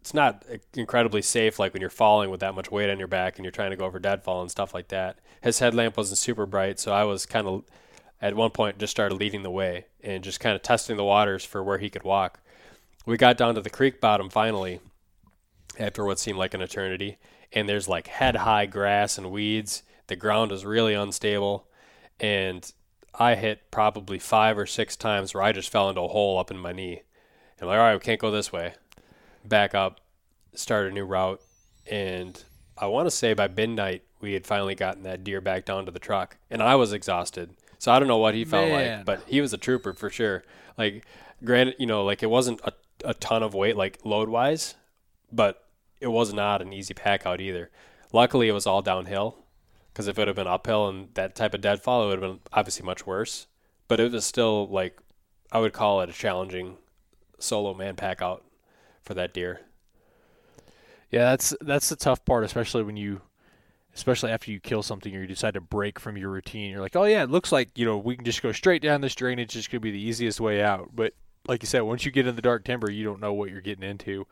Speaker 2: it's not incredibly safe like when you're falling with that much weight on your back and you're trying to go over deadfall and stuff like that. His headlamp wasn't super bright, so I was kind of at one point just started leading the way and just kind of testing the waters for where he could walk. We got down to the creek bottom finally after what seemed like an eternity, and there's like head high grass and weeds. The ground is really unstable, and I hit probably five or six times where I just fell into a hole up in my knee. I'm like, all right, we can't go this way back up, start a new route, and I want to say by midnight we had finally gotten that deer back down to the truck, and I was exhausted. So I don't know what he felt
Speaker 3: Man.
Speaker 2: like, but he was a trooper for sure. Like, granted, you know, like it wasn't a, a ton of weight, like load wise, but it was not an easy pack out either. Luckily, it was all downhill, because if it have been uphill and that type of deadfall, it would have been obviously much worse. But it was still like, I would call it a challenging solo man pack out for that deer.
Speaker 3: Yeah, that's that's the tough part, especially when you, especially after you kill something or you decide to break from your routine. You're like, oh yeah, it looks like you know we can just go straight down this drainage. It's gonna be the easiest way out. But like you said, once you get in the dark timber, you don't know what you're getting into.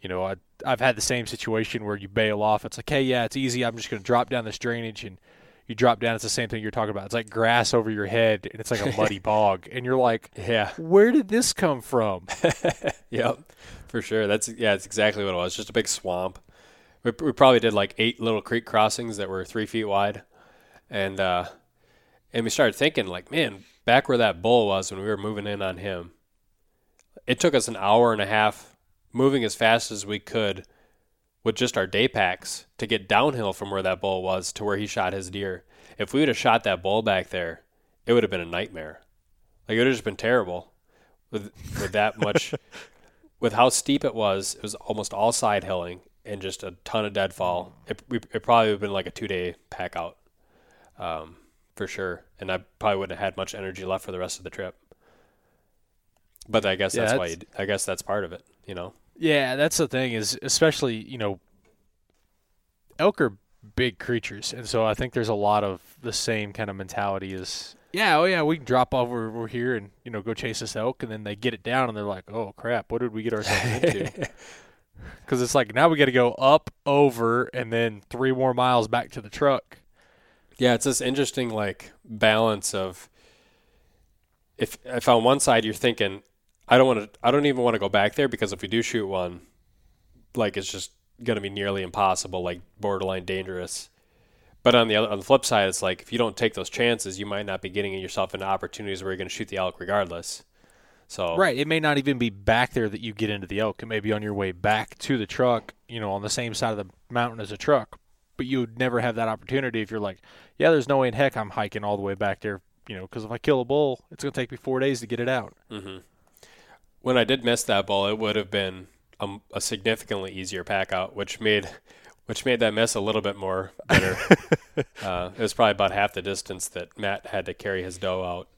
Speaker 3: You know, I I've had the same situation where you bail off. It's like, hey, yeah, it's easy. I'm just gonna drop down this drainage and you drop down, it's the same thing you're talking about. It's like grass over your head, and it's like a muddy bog, and you're like,
Speaker 2: Yeah.
Speaker 3: where did this come from?
Speaker 2: yep, for sure. That's yeah, it's exactly what it was. Just a big swamp. We, we probably did like eight little creek crossings that were three feet wide, and uh, and we started thinking like, man, back where that bull was when we were moving in on him, it took us an hour and a half moving as fast as we could with just our day packs to get downhill from where that bull was to where he shot his deer. If we would have shot that bull back there, it would have been a nightmare. Like it would have just been terrible with with that much with how steep it was. It was almost all side hilling and just a ton of deadfall. It we, it probably would have been like a two day pack out, um, for sure. And I probably wouldn't have had much energy left for the rest of the trip. But I guess
Speaker 3: Yeah,
Speaker 2: that's why. You, I guess that's part of it. You know.
Speaker 3: Yeah, that's the thing is especially, you know, elk are big creatures, and so I think there's a lot of the same kind of mentality as yeah, oh yeah, we can drop over over here and you know go chase this elk, and then they get it down and they're like, oh crap, what did we get ourselves into? Because it's like now we got to go up, over, and then three more miles back to the truck.
Speaker 2: Yeah, it's this interesting like balance of if if on one side you're thinking I don't want to I don't even want to go back there because if we do shoot one like it's just going to be nearly impossible like borderline dangerous. But on the other on the flip side it's like if you don't take those chances you might not be getting yourself into opportunities where you're going to shoot the elk regardless. So
Speaker 3: Right. It may not even be back there that you get into the elk. It may be on your way back to the truck, you know, on the same side of the mountain as a truck. But you would never have that opportunity if you're like, yeah, there's no way in heck I'm hiking all the way back there, you know, because if I kill a bull, it's going to take me four days to get it out. Mm-hmm.
Speaker 2: When I did miss that ball, it would have been a, a significantly easier pack out, which made which made that miss a little bit more better. uh, it was probably about half the distance that Matt had to carry his doe out,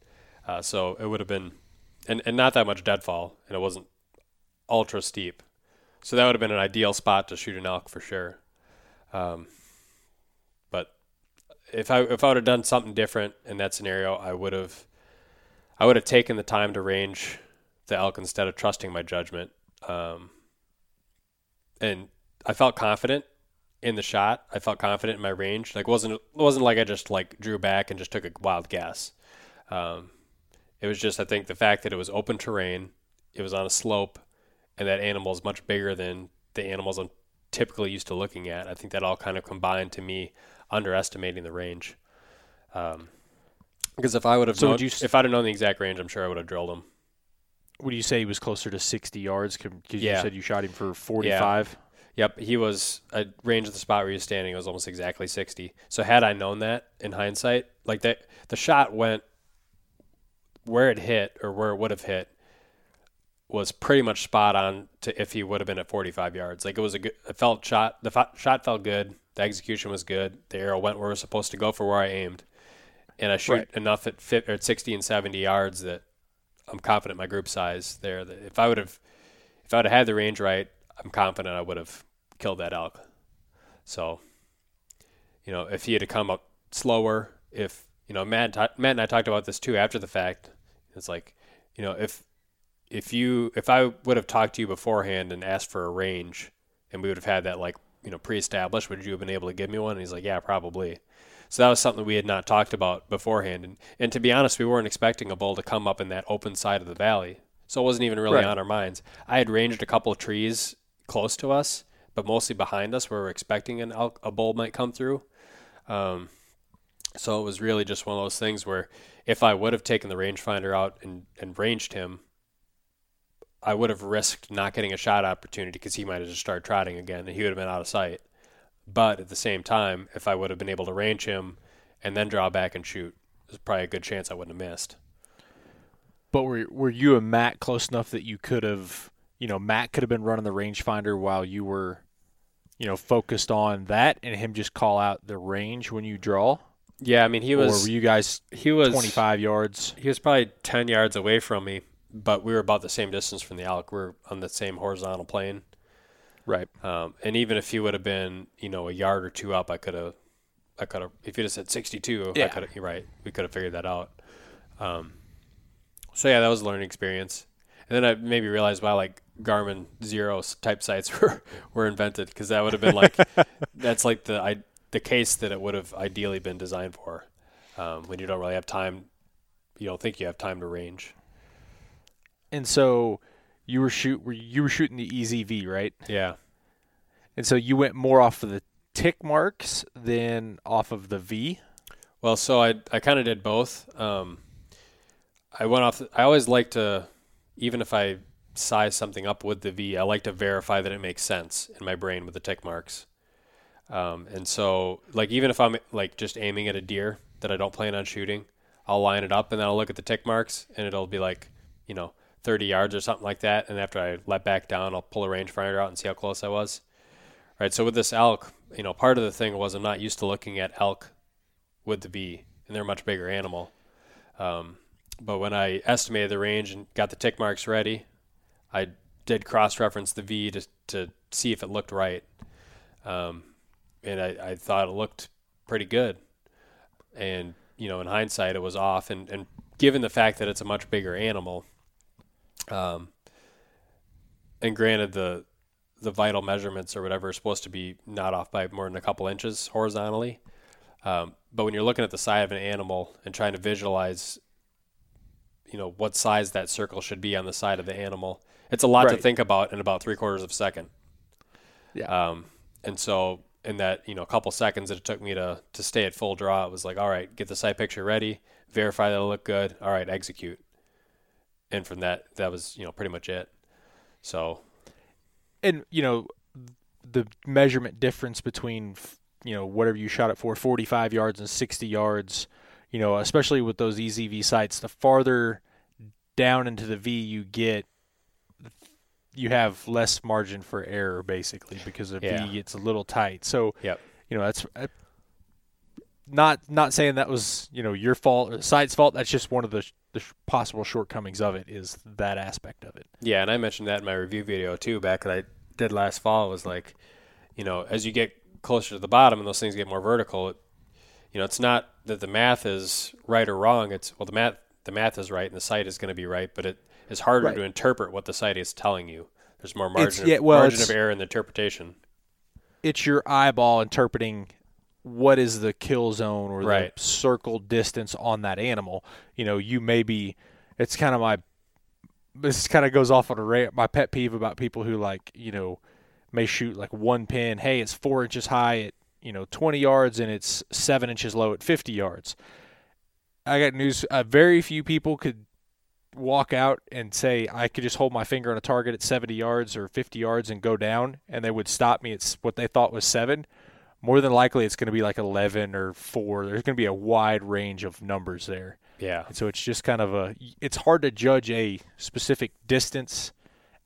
Speaker 2: uh, so it would have been and, and not that much deadfall, and it wasn't ultra steep, so that would have been an ideal spot to shoot an elk for sure. Um, but if I if I would have done something different in that scenario, I would have I would have taken the time to range the elk instead of trusting my judgment. Um, and I felt confident in the shot. I felt confident in my range. Like wasn't it wasn't like I just like drew back and just took a wild guess. Um, it was just I think the fact that it was open terrain, it was on a slope, and that animal is much bigger than the animals I'm typically used to looking at. I think that all kind of combined to me underestimating the range. Um, because if I would have
Speaker 3: So
Speaker 2: known,
Speaker 3: you
Speaker 2: if I'd have known the exact range, I'm sure I would have drilled him.
Speaker 3: Would you say he was closer to 60 yards? Because
Speaker 2: Yeah.
Speaker 3: you said you shot him for 45.
Speaker 2: Yep, he was a range of the spot where he was standing was almost exactly 60. So had I known that in hindsight, like that, the shot went where it hit or where it would have hit was pretty much spot on to if he would have been at 45 yards. Like it was a good, it felt shot. The fo- shot felt good. The execution was good. The arrow went where it was supposed to go for where I aimed, and I shoot
Speaker 3: Right.
Speaker 2: enough at fit or at 60 and 70 yards that I'm confident my group size there. If I would have, if I would have had the range right, I'm confident I would have killed that elk. So, you know, if he had to come up slower, if you know, Matt, Matt and I talked about this too after the fact. It's like, you know, if if you if I would have talked to you beforehand and asked for a range, and we would have had that like you know pre-established, would you have been able to give me one? And he's like, yeah, probably. So that was something we had not talked about beforehand, and and to be honest, we weren't expecting a bull to come up in that open side of the valley, so it wasn't even really
Speaker 3: Right.
Speaker 2: on our minds. I had ranged a couple of trees close to us, but mostly behind us, where we we're expecting an elk, a bull might come through. Um, so it was really just one of those things where if I would have taken the rangefinder out and, and ranged him, I would have risked not getting a shot opportunity because he might have just started trotting again and he would have been out of sight. But at the same time, if I would have been able to range him and then draw back and shoot, there's probably a good chance I wouldn't have missed.
Speaker 3: But were were you and Matt close enough that you could have, you know, Matt could have been running the rangefinder while you were, you know, focused on that, and him just call out the range when you draw,
Speaker 2: Yeah, I mean he
Speaker 3: or
Speaker 2: was
Speaker 3: were you guys
Speaker 2: he was
Speaker 3: twenty five yards?
Speaker 2: He was probably ten yards away from me, but we were about the same distance from the elk. We are on the same horizontal plane.
Speaker 3: Right.
Speaker 2: Um, and even if he would have been, you know, a yard or two up, I could have, I could have. If he'd have said sixty-two, I could have. You're right. We could have figured that out. Um, so yeah, that was a learning experience. And then I maybe realized why like Garmin Xero type sights were were invented because that would have been like that's like the I, the case that it would have ideally been designed for um, when you don't really have time. You don't think you have time to range.
Speaker 3: And so you were shoot were you were shooting the EZV, right?
Speaker 2: Yeah.
Speaker 3: And so you went more off of the tick marks than off of the V.
Speaker 2: Well, so I I kind of did both. Um, I went off. I always like to, even if I size something up with the V, I like to verify that it makes sense in my brain with the tick marks. Um, and so, like, even if I'm like just aiming at a deer that I don't plan on shooting, I'll line it up and then I'll look at the tick marks and it'll be like, you know, 30 yards or something like that. And after I let back down, I'll pull a rangefinder out and see how close I was. Right. So with this elk, you know, part of the thing was I'm not used to looking at elk with the V, and they're a much bigger animal. Um, but when I estimated the range and got the tick marks ready, I did cross-reference the V to to see if it looked right, um, and I, I thought it looked pretty good. And you know, in hindsight, it was off. And, and given the fact that it's a much bigger animal, um, and granted the the vital measurements or whatever are supposed to be not off by more than a couple inches horizontally. Um, but when you're looking at the side of an animal and trying to visualize, you know, what size that circle should be on the side of the animal, it's a lot to think about in about three quarters of a second.
Speaker 3: Yeah.
Speaker 2: Um, and so in that, you know, couple seconds that it took me to, to stay at full draw, it was like, all right, get the sight picture ready, verify that it looked good. All right, execute. And from that, that was, you know, pretty much it. So
Speaker 3: and you know the measurement difference between you know whatever you shot it for 45 yards and 60 yards you know especially with those EZV sights the farther down into the V you get you have less margin for error basically because the
Speaker 2: Yeah.
Speaker 3: V gets a little tight so
Speaker 2: Yep.
Speaker 3: you know that's uh, not not saying that was you know your fault or the sight's fault that's just one of the, the sh- possible shortcomings of it is that aspect of it
Speaker 2: Yeah, and I mentioned that in my review video too, back that I did last fall. Was like, you know, as you get closer to the bottom and those things get more vertical, it, you know, it's not that the math is right or wrong. It's well, the math the math is right and the sight is going to be right, but it is harder
Speaker 3: Right.
Speaker 2: to interpret what the sight is telling you. There's more margin,
Speaker 3: yeah,
Speaker 2: of,
Speaker 3: well,
Speaker 2: margin of error in the interpretation.
Speaker 3: it's your eyeball interpreting what is the kill zone or
Speaker 2: Right.
Speaker 3: the circle distance on that animal. You know, you may be. It's kind of my. This kind of goes off on a ra- my pet peeve about people who like you know may shoot like one pin. Hey, it's four inches high at you know twenty yards and it's seven inches low at fifty yards. I got news. Uh, very few people could walk out and say I could just hold my finger on a target at 70 yards or 50 yards and go down, and they would stop me at what they thought was seven. More than likely, it's going to be like 11 or four. There's going to be a wide range of numbers there,
Speaker 2: Yeah,
Speaker 3: and so it's just kind of a. It's hard to judge a specific distance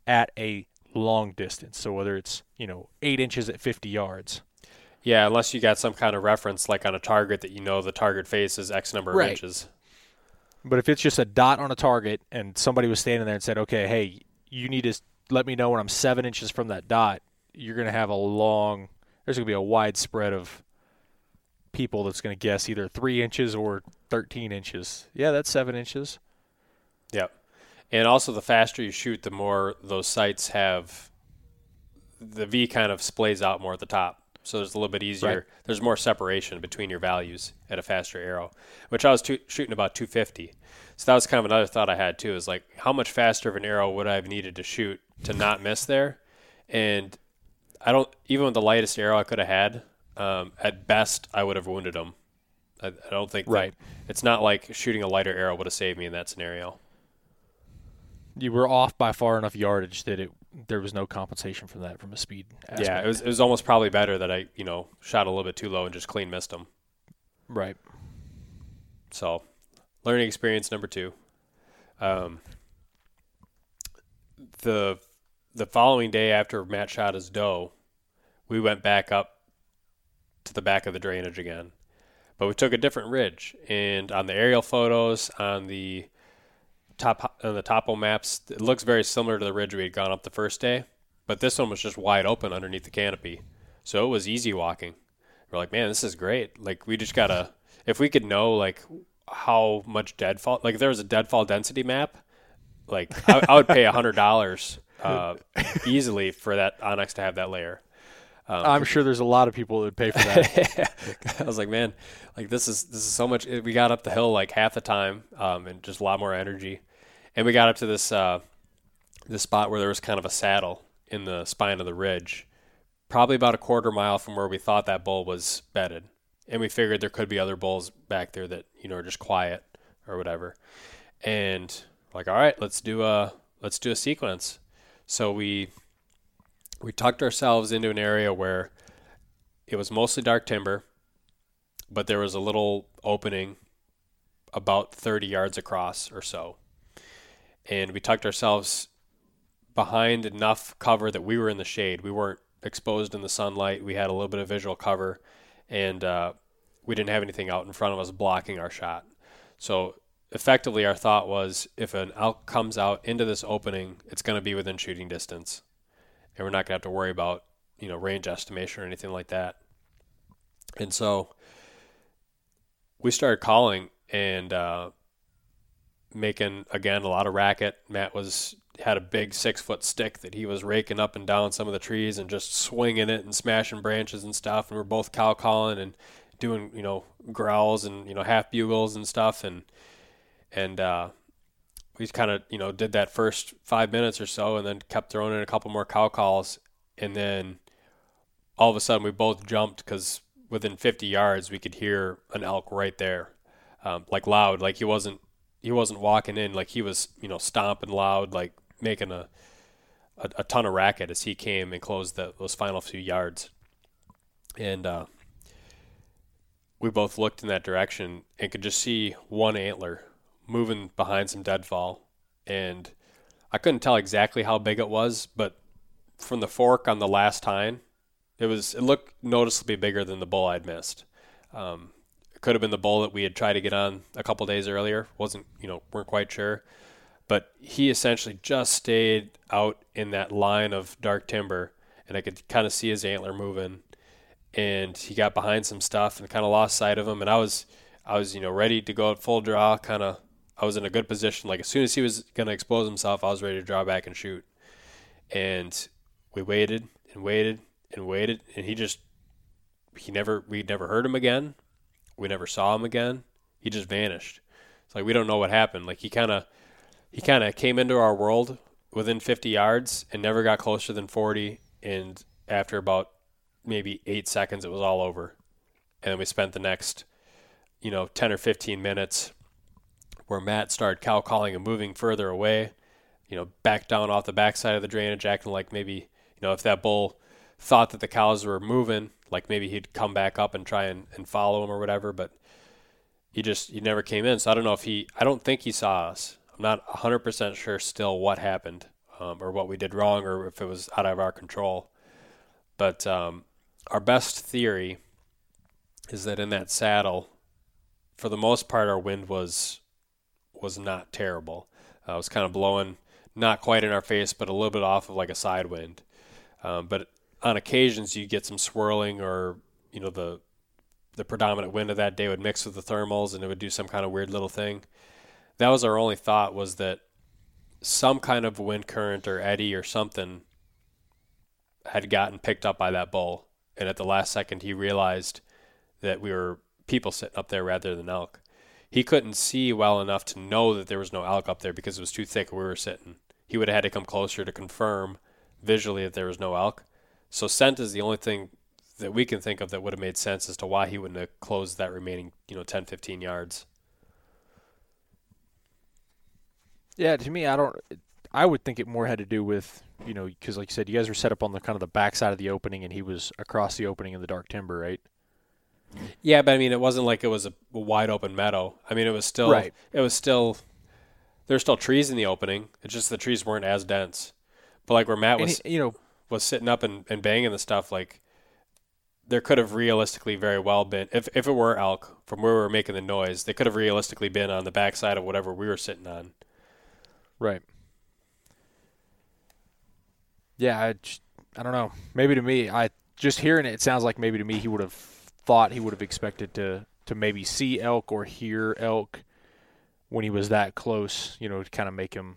Speaker 3: at a long distance. So whether it's you know eight inches at 50 yards,
Speaker 2: yeah. Unless you got some kind of reference, like on a target that you know the target face is X number of
Speaker 3: Right.
Speaker 2: inches.
Speaker 3: But if it's just a dot on a target and somebody was standing there and said, okay, hey, you need to let me know when I'm seven inches from that dot, you're going to have a long, there's going to be a wide spread of people that's going to guess either three inches or 13 inches. Yeah, that's seven inches.
Speaker 2: Yep. And also, the faster you shoot, the more those sights have the V kind of splays out more at the top. So there's a little bit easier.
Speaker 3: Right.
Speaker 2: There's more separation between your values at a faster arrow, which I was to, shooting about 250. So that was kind of another thought I had too. Is like, how much faster of an arrow would I have needed to shoot to not miss there? And I don't even with the lightest arrow I could have had. Um, at best, I would have wounded him. I, I don't think that-
Speaker 3: Right.
Speaker 2: it's not like shooting a lighter arrow would have saved me in that scenario.
Speaker 3: You were off by far enough yardage that it there was no compensation from that from a speed aspect.
Speaker 2: Yeah, it was it was almost probably better that I you know shot a little bit too low and just clean missed him.
Speaker 3: right.
Speaker 2: So, learning experience number two. Um, the the following day after Matt shot his doe, we went back up to the back of the drainage again, but we took a different ridge. And on the aerial photos, on the top on the topo maps, it looks very similar to the ridge we had gone up the first day, but this one was just wide open underneath the canopy, so it was easy walking. We're like, man, this is great. Like we just gotta, if we could know like how much deadfall, like if there was a deadfall density map, like I, I would pay a hundred dollars uh, easily for that onX to have that layer.
Speaker 3: I'm sure there's a lot of people that would pay for that.
Speaker 2: I was like, man, like this is this is so much. We got up the hill like half the time, um, and just a lot more energy. And we got up to this uh, this spot where there was kind of a saddle in the spine of the ridge, probably about a quarter mile from where we thought that bull was bedded. And we figured there could be other bulls back there that you know are just quiet or whatever. And like, all right, let's do a let's do a sequence. So we we tucked ourselves into an area where it was mostly dark timber, but there was a little opening about 30 yards across or so. And we tucked ourselves behind enough cover that we were in the shade. We weren't exposed in the sunlight. We had a little bit of visual cover, and uh, we didn't have anything out in front of us blocking our shot. So effectively, our thought was if an elk comes out into this opening, it's going to be within shooting distance and we're not going to have to worry about you know range estimation or anything like that. And so we started calling and uh, making again a lot of racket. Matt was had a big six foot stick that he was raking up and down some of the trees and just swinging it and smashing branches and stuff. And we're both cow calling and doing you know growls and you know half bugles and stuff and and uh, we kind of you know did that first five minutes or so, and then kept throwing in a couple more cow calls, and then all of a sudden we both jumped because within 50 yards we could hear an elk right there, um, like loud, like he wasn't he wasn't walking in, like he was you know stomping loud, like making a a, a ton of racket as he came and closed the, those final few yards, and uh, we both looked in that direction and could just see one antler moving behind some deadfall, and I couldn't tell exactly how big it was, but from the fork on the last tine, it was it looked noticeably bigger than the bull I'd missed. Um, it could have been the bull that we had tried to get on a couple days earlier. wasn't you know weren't quite sure, but he essentially just stayed out in that line of dark timber, and I could kind of see his antler moving, and he got behind some stuff and kind of lost sight of him, and I was I was you know ready to go at full draw, kind of I was in a good position. Like as soon as he was going to expose himself, I was ready to draw back and shoot. And we waited and waited and waited, and he just he never we never heard him again. We never saw him again. He just vanished. It's like we don't know what happened. Like he kind of he kind of came into our world within 50 yards and never got closer than 40. And after about maybe eight seconds, it was all over. And then we spent the next, you know, 10 or 15 minutes where Matt started cow calling and moving further away, you know, back down off the backside of the drainage, acting like maybe, you know, if that bull thought that the cows were moving, like maybe he'd come back up and try and, and follow him or whatever, but he just, he never came in. So I don't know if he, I don't think he saw us. I'm not 100% sure still what happened um, or what we did wrong or if it was out of our control. But um, our best theory is that in that saddle, for the most part, our wind was was not terrible. Uh, it was kind of blowing, not quite in our face, but a little bit off of like a side wind. Um, but on occasions, you get some swirling, or you know the the predominant wind of that day would mix with the thermals, and it would do some kind of weird little thing. That was our only thought was that some kind of wind current or eddy or something had gotten picked up by that bull, and at the last second he realized that we were people sitting up there rather than elk. He couldn't see well enough to know that there was no elk up there because it was too thick where we were sitting. He would have had to come closer to confirm visually that there was no elk. So scent is the only thing that we can think of that would have made sense as to why he wouldn't have closed that remaining, you know, 10, 15 yards.
Speaker 3: Yeah, to me, I don't. I would think it more had to do with you know because like you said, you guys were set up on the kind of the backside of the opening, and he was across the opening in the dark timber, right?
Speaker 2: Yeah, but I mean, it wasn't like it was a wide open meadow. I mean, it was still,
Speaker 3: Right.
Speaker 2: it was still, there's still trees in the opening. It's just the trees weren't as dense. But like where Matt was
Speaker 3: he- you know,
Speaker 2: was sitting up and, and banging the stuff, like there could have realistically very well been if if it were elk from where we were making the noise, they could have realistically been on the backside of whatever we were sitting on.
Speaker 3: Right. Yeah, I, just, I don't know. Maybe to me, I just hearing it, it sounds like maybe to me he would have thought he would have expected to to maybe see elk or hear elk when he was that close. You know, to kind of make him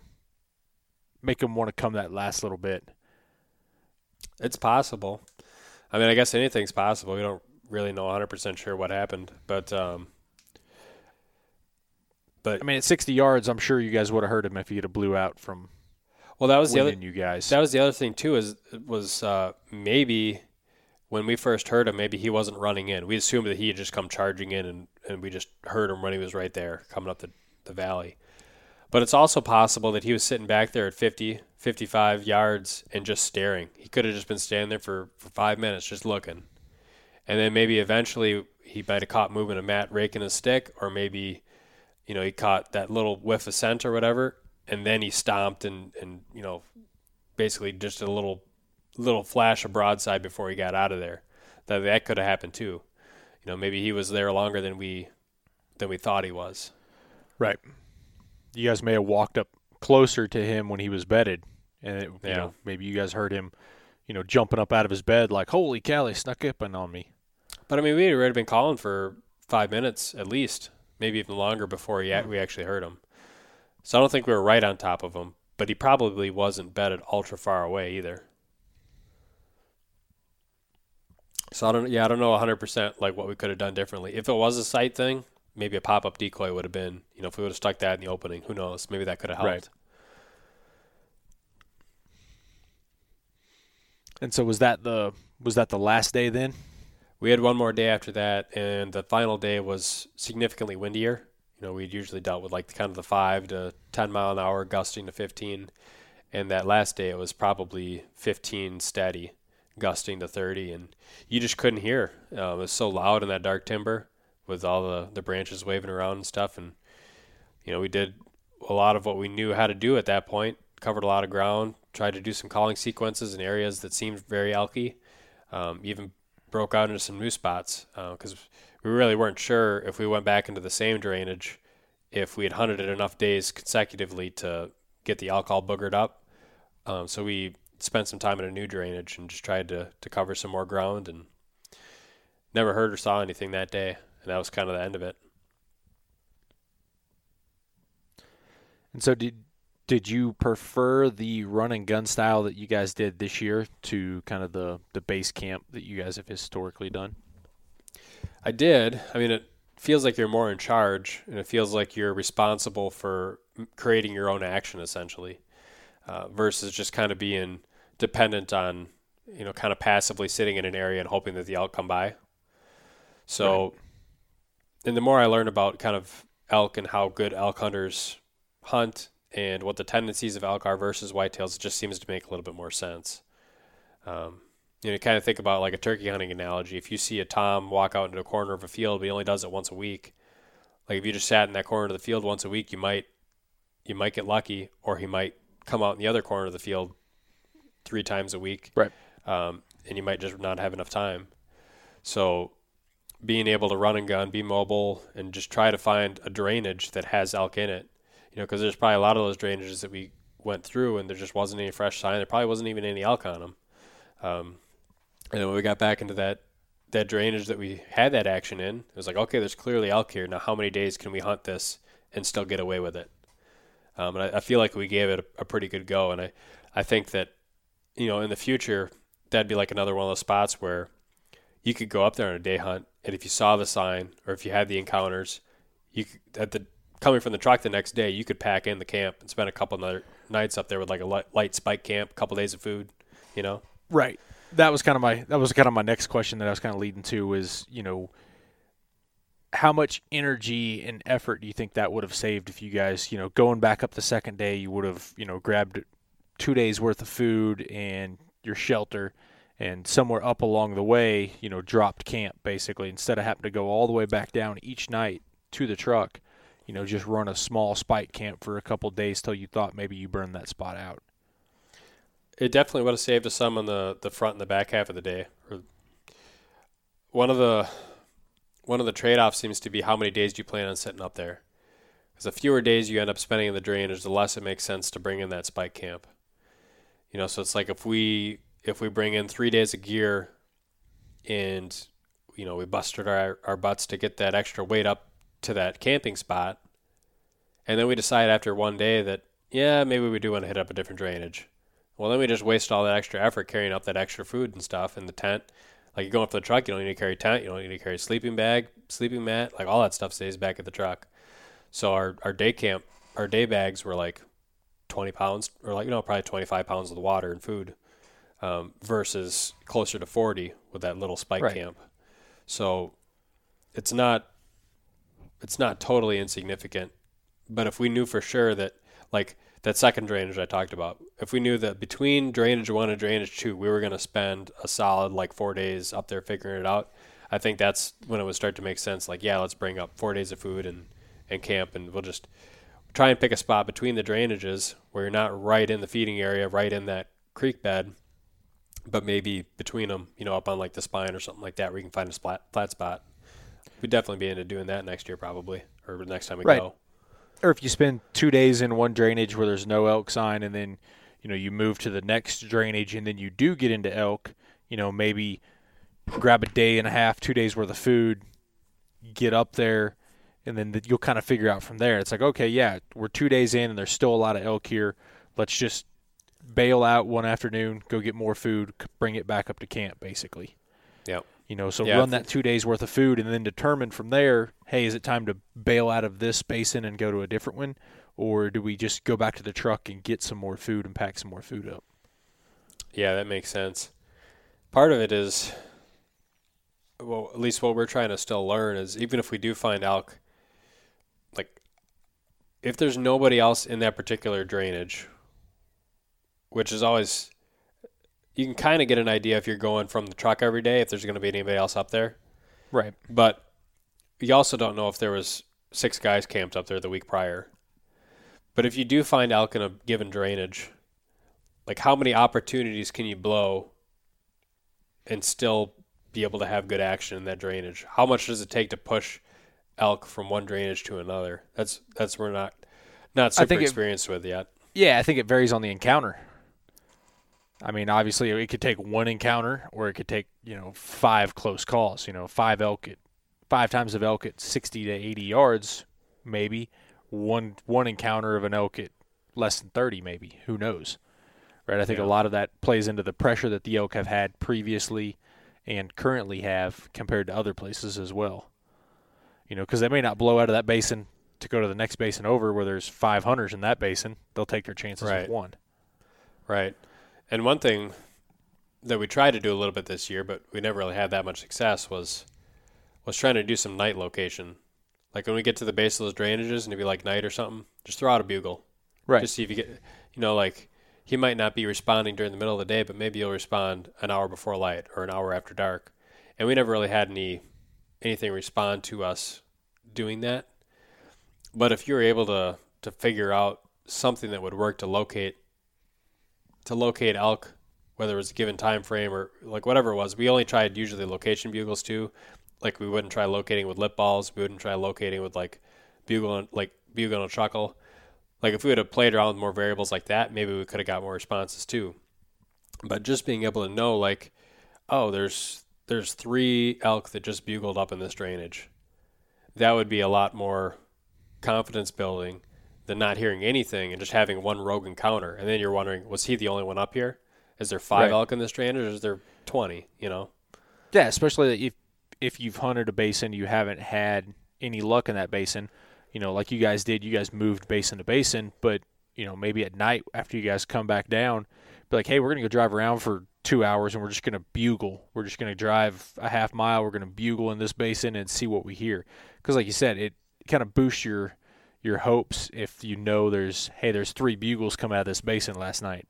Speaker 3: make him want to come that last little bit.
Speaker 2: It's possible. I mean, I guess anything's possible. We don't really know 100% sure what happened, but um, but
Speaker 3: I mean, at 60 yards, I'm sure you guys would have heard him if he had a blew out from
Speaker 2: well, that was the other
Speaker 3: you guys.
Speaker 2: That was the other thing too. Is was uh, maybe when we first heard him, maybe he wasn't running in. We assumed that he had just come charging in, and, and we just heard him when he was right there coming up the, the valley. But it's also possible that he was sitting back there at 50, 55 yards and just staring. He could have just been standing there for, for five minutes just looking. And then maybe eventually he might have caught movement of Matt raking his stick, or maybe, you know, he caught that little whiff of scent or whatever, and then he stomped and, and you know, basically just a little little flash of broadside before he got out of there. That that could have happened too. You know, maybe he was there longer than we than we thought he was.
Speaker 3: right. You guys may have walked up closer to him when he was bedded, and it, you
Speaker 2: Yeah.
Speaker 3: know maybe you guys heard him, you know, jumping up out of his bed like, "Holy cow, they snuck up on me."
Speaker 2: But I mean, we had already been calling for five minutes at least, maybe even longer before he, we actually heard him. So I don't think we were right on top of him, but he probably wasn't bedded ultra far away either. So I don't, yeah, I don't know 100% like what we could have done differently. If it was a sight thing, maybe a pop up decoy would have been, you know, if we would have stuck that in the opening, who knows? Maybe that could have helped.
Speaker 3: Right. And so was that the was that the last day then?
Speaker 2: We had one more day after that, and the final day was significantly windier. You know, we'd usually dealt with like kind of the five to ten mile an hour, gusting to fifteen, and that last day it was probably fifteen steady, gusting to thirty, and you just couldn't hear. Uh, it was so loud in that dark timber with all the the branches waving around and stuff, and you know we did a lot of what we knew how to do at that point. Covered a lot of ground, tried to do some calling sequences in areas that seemed very elky. Um, even broke out into some new spots because we really weren't sure if we went back into the same drainage if we had hunted it enough days consecutively to get the alcohol boogered up. Um, so we spent some time in a new drainage and just tried to, to cover some more ground and never heard or saw anything that day. And that was kind of the end of it.
Speaker 3: And so did did you prefer the run and gun style that you guys did this year to kind of the the base camp that you guys have historically done?
Speaker 2: I did. I mean, it feels like you're more in charge, and it feels like you're responsible for creating your own action, essentially, uh, versus just kind of being dependent on, you know, kind of passively sitting in an area and hoping that the elk come by. So, and the more I learn about kind of elk and how good elk hunters hunt and what the tendencies of elk are versus whitetails, it just seems to make a little bit more sense. Um, you know, kind of think about like a turkey hunting analogy. If you see a tom walk out into a corner of a field, but he only does it once a week, like if you just sat in that corner of the field once a week, you might you might get lucky, or he might come out in the other corner of the field three times a week,
Speaker 3: Right.
Speaker 2: um, and you might just not have enough time. So, being able to run and gun, be mobile, and just try to find a drainage that has elk in it, you know, because there's probably a lot of those drainages that we went through, and there just wasn't any fresh sign. There probably wasn't even any elk on them. Um, and then when we got back into that that drainage that we had that action in, it was like, okay, there's clearly elk here. Now, how many days can we hunt this and still get away with it? Um, and I, I, feel like we gave it a, a, pretty good go. And I, I think that, you know, in the future, that'd be like another one of those spots where you could go up there on a day hunt, and if you saw the sign or if you had the encounters, you could, at the coming from the truck the next day, you could pack in the camp and spend a couple of nights up there with like a light, light spike camp, a couple days of food, you know.
Speaker 3: Right. That was kind of my that was kind of my next question that I was kind of leading to was you know how much energy and effort do you think that would have saved if you guys, you know, going back up the second day, you would have, you know, grabbed two days worth of food and your shelter and somewhere up along the way, you know, dropped camp basically instead of having to go all the way back down each night to the truck, you know, just run a small spike camp for a couple days till you thought maybe you burned that spot out.
Speaker 2: It definitely would have saved us some on the, the front and the back half of the day. One of the one of the trade offs seems to be how many days do you plan on sitting up there? Because the fewer days you end up spending in the drainage, the less it makes sense to bring in that spike camp. You know, so it's like if we if we bring in three days of gear and you know we busted our, our butts to get that extra weight up to that camping spot and then we decide after one day that yeah maybe we do want to hit up a different drainage well then we just waste all that extra effort carrying up that extra food and stuff in the tent like you go up to the truck, you don't need to carry tent, you don't need to carry sleeping bag, sleeping mat, like all that stuff stays back at the truck. So our our day camp, our day bags were like 20 pounds, or like you know probably 25 pounds of the water and food, um, versus closer to 40 with that little spike right. camp. So it's not it's not totally insignificant, but if we knew for sure that like that second drainage I talked about, if we knew that between drainage one and drainage two, we were going to spend a solid like four days up there figuring it out, I think that's when it would start to make sense. Like, yeah, let's bring up four days of food and, and camp, and we'll just try and pick a spot between the drainages where you're not right in the feeding area, right in that creek bed, but maybe between them, you know, up on like the spine or something like that, where you can find a flat, flat spot. We'd definitely be into doing that next year, probably, or the next time we right. go
Speaker 3: or if you spend two days in one drainage where there's no elk sign, and then you know you move to the next drainage, and then you do get into elk, you know maybe grab a day and a half, two days worth of food, get up there, and then you'll kind of figure out from there. It's like okay, yeah, we're two days in, and there's still a lot of elk here. Let's just bail out one afternoon, go get more food, bring it back up to camp, basically.
Speaker 2: Yep.
Speaker 3: You know, so run that two days worth of food and then determine from there, hey, is it time to bail out of this basin and go to a different one? Or do we just go back to the truck and get some more food and pack some more food up?
Speaker 2: Yeah, that makes sense. Part of it is, well, at least what we're trying to still learn is even if we do find elk, if there's nobody else in that particular drainage, which is always you can kind of get an idea if you're going from the truck every day if there's going to be anybody else up there.
Speaker 3: Right.
Speaker 2: But you also don't know if there was six guys camped up there the week prior. But if you do find elk in a given drainage, like how many opportunities can you blow and still be able to have good action in that drainage? How much does it take to push elk from one drainage to another? That's that's we're not not super experienced it, with yet.
Speaker 3: Yeah, I think it varies on the encounter. I mean, obviously, it could take one encounter, or it could take you know five close calls. You know, five elk at five times of elk at sixty to eighty yards, maybe one one encounter of an elk at less than thirty, maybe. Who knows? Right. I think yeah. a lot of that plays into the pressure that the elk have had previously and currently have compared to other places as well. You know, because they may not blow out of that basin to go to the next basin over where there's five hunters in that basin. They'll take their chances
Speaker 2: right.
Speaker 3: with one.
Speaker 2: Right. And one thing that we tried to do a little bit this year, but we never really had that much success was was trying to do some night location. Like when we get to the base of those drainages and it'd be like night or something, just throw out a bugle.
Speaker 3: Right.
Speaker 2: Just see if you get, you know, like he might not be responding during the middle of the day, but maybe he'll respond an hour before light or an hour after dark. And we never really had any anything respond to us doing that. But if you're able to to figure out something that would work to locate to locate elk, whether it was a given time frame or like whatever it was. We only tried usually location bugles too. Like we wouldn't try locating with lip balls. We wouldn't try locating with like bugle and, like bugle and chuckle. Like if we would have played around with more variables like that, maybe we could have got more responses too. But just being able to know like, oh, there's there's three elk that just bugled up in this drainage. That would be a lot more confidence building than not hearing anything and just having one rogue encounter. And then you're wondering, was he the only one up here? Is there five
Speaker 3: Right.
Speaker 2: elk in this drainage, or is there twenty? You know.
Speaker 3: Yeah, especially if if you've hunted a basin, you haven't had any luck in that basin. You know, like you guys did, you guys moved basin to basin, but you know maybe at night after you guys come back down, be like, hey, we're gonna go drive around for two hours and we're just gonna bugle. We're just gonna drive a half mile. We're gonna bugle in this basin and see what we hear. Because like you said, it kind of boosts your your hopes if you know there's hey there's three bugles come out of this basin last night.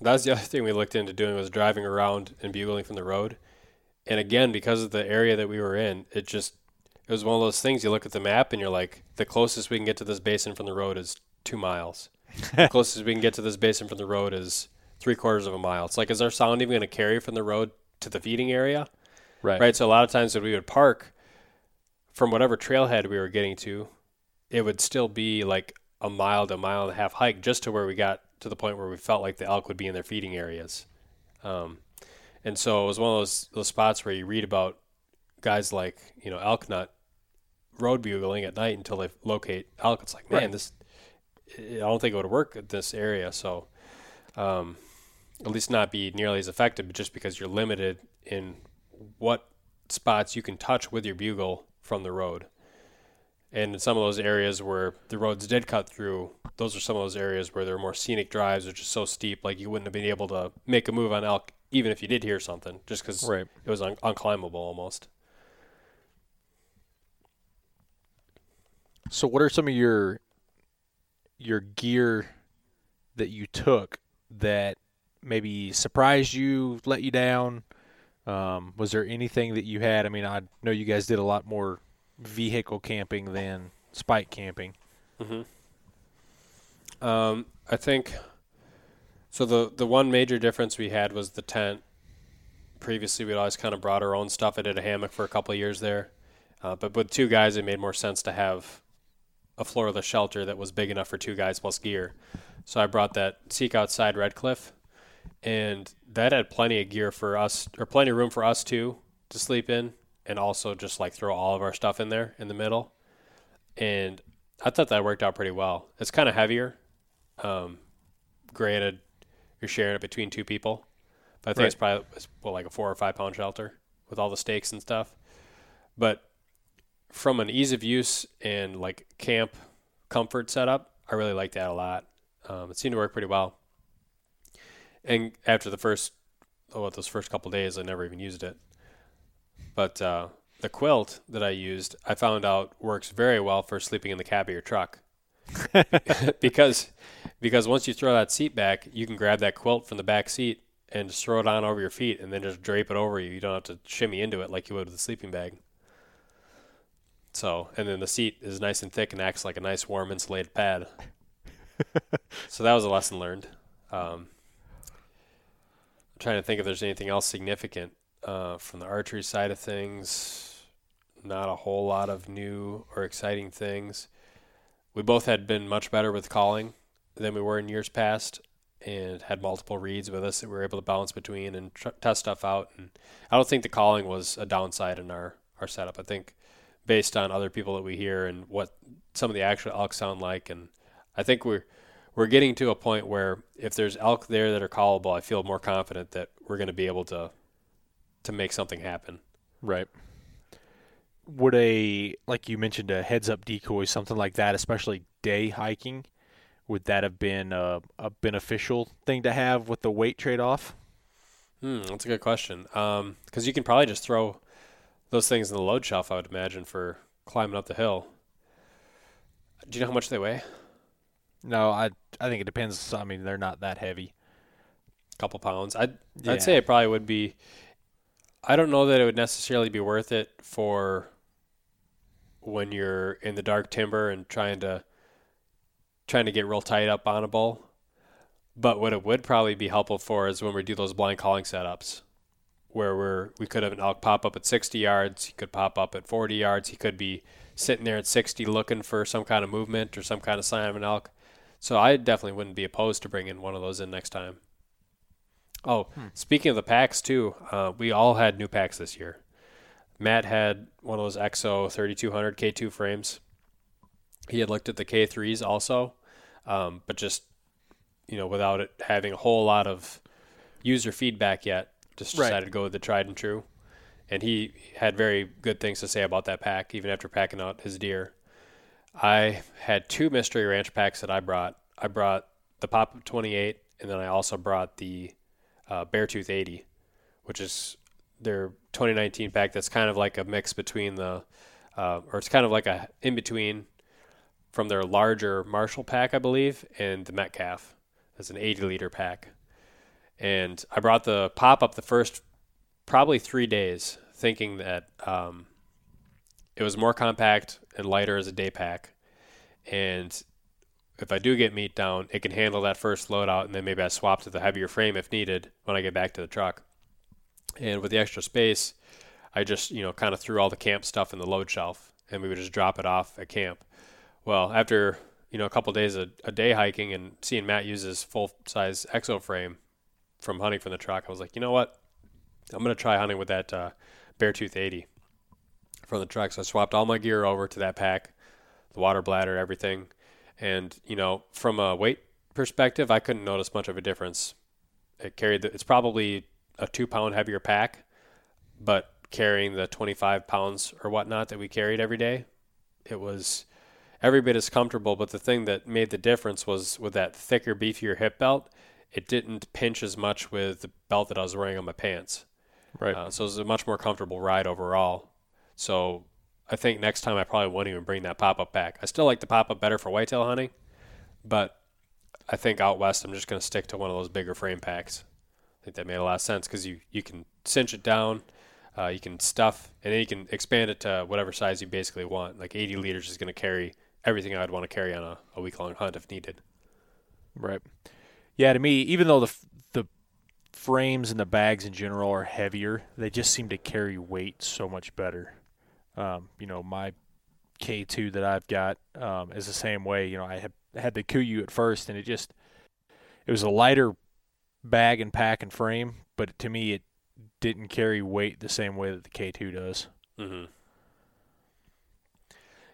Speaker 2: That's the other thing we looked into doing was driving around and bugling from the road. And again, because of the area that we were in, it just it was one of those things you look at the map and you're like, the closest we can get to this basin from the road is two miles. the closest we can get to this basin from the road is three quarters of a mile. It's like, is our sound even going to carry from the road to the feeding area?
Speaker 3: Right.
Speaker 2: Right. So a lot of times when we would park from whatever trailhead we were getting to, it would still be like a mile to a mile and a half hike just to where we got to the point where we felt like the elk would be in their feeding areas. Um, and so it was one of those those spots where you read about guys like you know Elknut road bugling at night until they locate elk. It's like man,
Speaker 3: Right.
Speaker 2: this I don't think it would work at this area. So um, at least not be nearly as effective, just because you're limited in what spots you can touch with your bugle from the road. And in some of those areas where the roads did cut through, those are some of those areas where there are more scenic drives, which is so steep, like you wouldn't have been able to make a move on elk, even if you did hear something, just because
Speaker 3: Right.
Speaker 2: it was un- unclimbable almost.
Speaker 3: So, what are some of your your gear that you took that maybe surprised you, let you down? Um, was there anything that you had? I mean, I know you guys did a lot more vehicle camping than spike camping.
Speaker 2: Um, I think so. The the one major difference we had was the tent. Previously, we'd always kind of brought our own stuff. I did a hammock for a couple of years there, uh, but with two guys, it made more sense to have a floorless shelter that was big enough for two guys plus gear. So I brought that Seek Outside Redcliff, and that had plenty of gear for us, or plenty of room for us too to sleep in, and also just like throw all of our stuff in there in the middle. And I thought that worked out pretty well. It's kind of heavier. Um, granted, you're sharing it between two people, but I think it's probably it's, well, like a four or five pound shelter with all the stakes and stuff. But from an ease of use and like camp comfort setup, I really like that a lot. Um, it seemed to work pretty well. And after the first, oh, what, those first couple days, I never even used it. But uh, the quilt that I used, I found out works very well for sleeping in the cab of your truck. because because once you throw that seat back, you can grab that quilt from the back seat and just throw it on over your feet and then just drape it over you. You don't have to shimmy into it like you would with a sleeping bag. So, and then the seat is nice and thick and acts like a nice warm insulated pad. so that was a lesson learned. Um, trying to think if there's anything else significant uh, from the archery side of things. Not a whole lot of new or exciting things. We both had been much better with calling than we were in years past, and had multiple reeds with us that we were able to bounce between and tr- test stuff out. And I don't think the calling was a downside in our our setup. I think based on other people that we hear and what some of the actual elk sound like, and I think we're we're getting to a point where if there's elk there that are callable, I feel more confident that we're going to be able to to make something happen.
Speaker 3: Right. Would a like you mentioned a heads up decoy, something like that, especially day hiking, would that have been a, a beneficial thing to have with the weight trade off?
Speaker 2: Hmm, that's a good question. Because you can probably just throw those things in the load shelf, I would imagine, for climbing up the hill. Do you know how much they weigh?
Speaker 3: No, I I think it depends. I mean, they're not that heavy.
Speaker 2: A couple pounds. I'd
Speaker 3: Yeah.
Speaker 2: I'd say it probably would be. I don't know that it would necessarily be worth it for when you're in the dark timber and trying to trying to get real tight up on a bull. But what it would probably be helpful for is when we do those blind calling setups, where we're we could have an elk pop up at 60 yards, he could pop up at 40 yards, he could be sitting there at 60 looking for some kind of movement or some kind of sign of an elk. So I definitely wouldn't be opposed to bringing one of those in next time. Oh, speaking of the packs too, uh, we all had new packs this year. Matt had one of those EXO 3200 K2 frames, he had looked at the K3s also, um, but just you know without it having a whole lot of user feedback yet, just
Speaker 3: Right.
Speaker 2: decided to go with the tried and true. And he had very good things to say about that pack, even after packing out his deer. I had two Mystery Ranch packs that I brought. I brought the Pop Up 28, and then I also brought the uh, Beartooth 80, which is their 2019 pack. That's kind of like a mix between the, uh, or it's kind of like a in between from their larger Marshall pack, I believe, and the Metcalf. That's an 80 liter pack. And I brought the pop up the first probably three days, thinking that um, it was more compact and lighter as a day pack. And if I do get meat down, it can handle that first load out, and then maybe I swap to the heavier frame if needed when I get back to the truck. And with the extra space, I just you know kind of threw all the camp stuff in the load shelf, and we would just drop it off at camp. Well, after you know a couple days a, a day hiking and seeing Matt use his full size exo frame from hunting from the truck, I was like, you know what, I'm gonna try hunting with that uh, Beartooth 80 from the truck. So I swapped all my gear over to that pack, the water bladder, everything. And you know, from a weight perspective, I couldn't notice much of a difference. It carried. The, it's probably a two pound heavier pack, but carrying the 25 pounds or whatnot that we carried every day, it was every bit as comfortable. But the thing that made the difference was with that thicker, beefier hip belt, it didn't pinch as much with the belt that I was wearing on my pants.
Speaker 3: Right.
Speaker 2: Uh, so it was a much more comfortable ride overall. So I think next time I probably won't even bring that pop up back. I still like the pop up better for whitetail hunting, but I think out west I'm just going to stick to one of those bigger frame packs. I think that made a lot of sense because you, you can cinch it down, uh, you can stuff, and then you can expand it to whatever size you basically want. Like 80 liters is going to carry everything I'd want to carry on a, a week long hunt if needed.
Speaker 3: Right. Yeah, to me, even though the the frames and the bags in general are heavier, they just seem to carry weight so much better. Um, you know, my K2 that I've got um, is the same way. You know, I had had the Kuiu at first, and it just it was a lighter bag and pack and frame, but to me, it didn't carry weight the same way that the K2 does.
Speaker 2: Mm-hmm.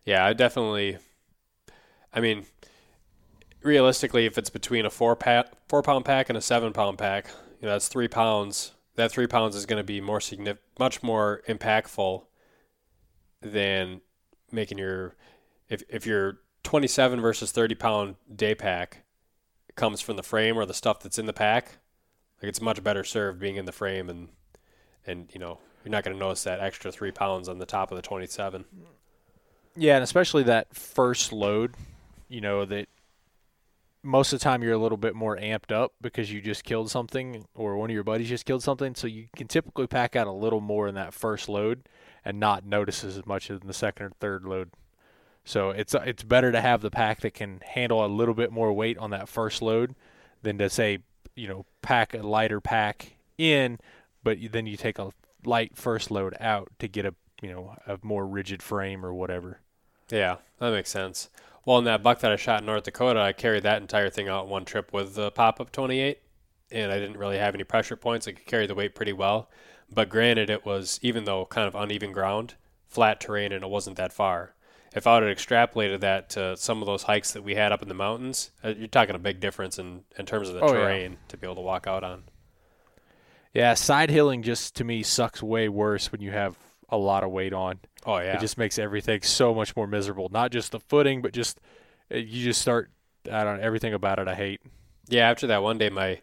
Speaker 2: Yeah, I definitely. I mean, realistically, if it's between a four pack, four pound pack and a seven pound pack, you know, that's three pounds. That three pounds is going to be more signif- much more impactful than making your if if your 27 versus 30 pound day pack comes from the frame or the stuff that's in the pack. Like it's much better served being in the frame and and you know you're not going to notice that extra three pounds on the top of the 27.
Speaker 3: Yeah, and especially that first load, you know, that most of the time you're a little bit more amped up because you just killed something or one of your buddies just killed something. So you can typically pack out a little more in that first load and not notice as much in the second or third load. So it's it's better to have the pack that can handle a little bit more weight on that first load than to say, you know, pack a lighter pack in, but you- then you take a light first load out to get a, you know, a more rigid frame or whatever.
Speaker 2: Yeah, that makes sense. Well, in that buck that I shot in North Dakota, I carried that entire thing out one trip with the pop up 28, and I didn't really have any pressure points. I could carry the weight pretty well. But granted, it was, even though kind of uneven ground, flat terrain, and it wasn't that far. If I would have extrapolated that to some of those hikes that we had up in the mountains, uh, you're talking a big difference in, in terms of the
Speaker 3: Oh, yeah.
Speaker 2: terrain to be able to walk out on.
Speaker 3: Yeah, side hilling just to me sucks way worse when you have a lot of weight on.
Speaker 2: Oh, yeah.
Speaker 3: It just makes everything so much more miserable. Not just the footing, but just uh, you just start. I don't know everything about it. I hate.
Speaker 2: Yeah, after that one day, my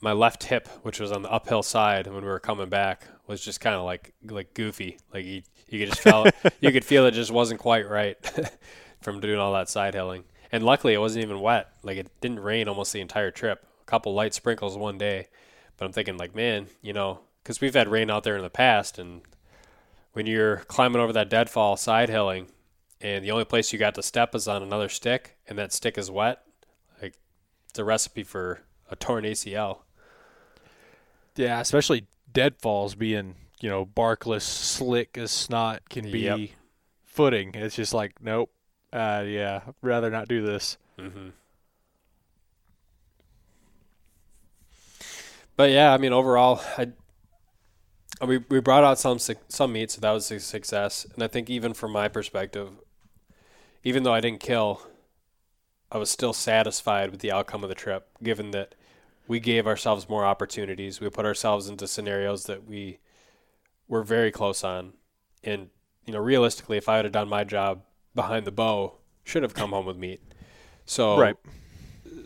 Speaker 2: my left hip, which was on the uphill side when we were coming back, was just kind of like like goofy. Like you, you could just feel you could feel it just wasn't quite right from doing all that side hilling. And luckily, it wasn't even wet. Like it didn't rain almost the entire trip. A couple light sprinkles one day, but I'm thinking like, man, you know, because we've had rain out there in the past, and when you're climbing over that deadfall side hilling, and the only place you got to step is on another stick, and that stick is wet, like it's a recipe for a torn ACL.
Speaker 3: Yeah, especially deadfalls being you know barkless, slick as snot can be.
Speaker 2: Yep.
Speaker 3: Footing. It's just like nope. Uh, yeah, I'd rather not do this.
Speaker 2: Mm-hmm. But yeah, I mean, overall, I we we brought out some some meat, so that was a success. And I think even from my perspective, even though I didn't kill, I was still satisfied with the outcome of the trip, given that we gave ourselves more opportunities. We put ourselves into scenarios that we were very close on. And, you know, realistically, if I had done my job behind the bow, should have come home with meat. So,
Speaker 3: Right.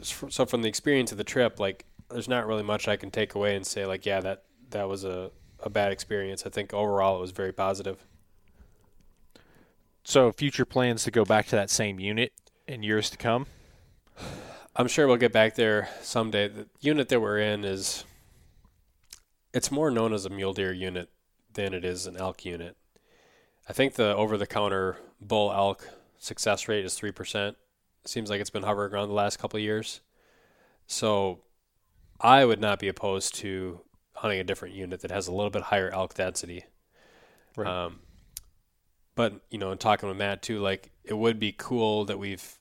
Speaker 2: so from the experience of the trip, like, there's not really much I can take away and say, like, yeah, that, that was a, a bad experience. I think overall it was very positive.
Speaker 3: So future plans to go back to that same unit in years to come.
Speaker 2: I'm sure we'll get back there someday. The unit that we're in is it's more known as a mule deer unit than it is an elk unit. I think the over the counter bull elk success rate is 3%. Seems like it's been hovering around the last couple of years. So I would not be opposed to hunting a different unit that has a little bit higher elk density.
Speaker 3: Right.
Speaker 2: Um, but you know, in talking with Matt too, like it would be cool that we've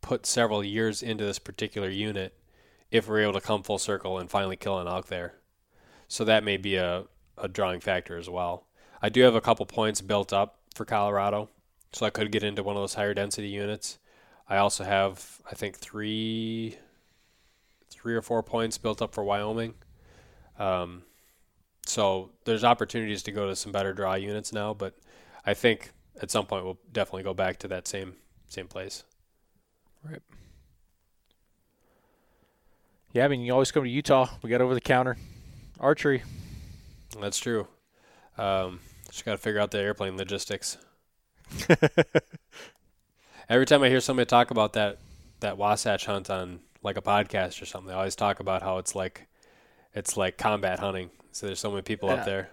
Speaker 2: put several years into this particular unit if we're able to come full circle and finally kill an elk there. So that may be a, a drawing factor as well. I do have a couple points built up for Colorado, so I could get into one of those higher density units. I also have, I think, three, three or four points built up for Wyoming. Um, so there's opportunities to go to some better draw units now, but I think at some point we'll definitely go back to that same same place.
Speaker 3: Right. Yeah, I mean, you always come to Utah. We got over the counter archery.
Speaker 2: That's true. Um, just got to figure out the airplane logistics. Every time I hear somebody talk about that that Wasatch hunt on like a podcast or something, they always talk about how it's like it's like combat hunting. So there's so many people
Speaker 3: Yeah.
Speaker 2: up there.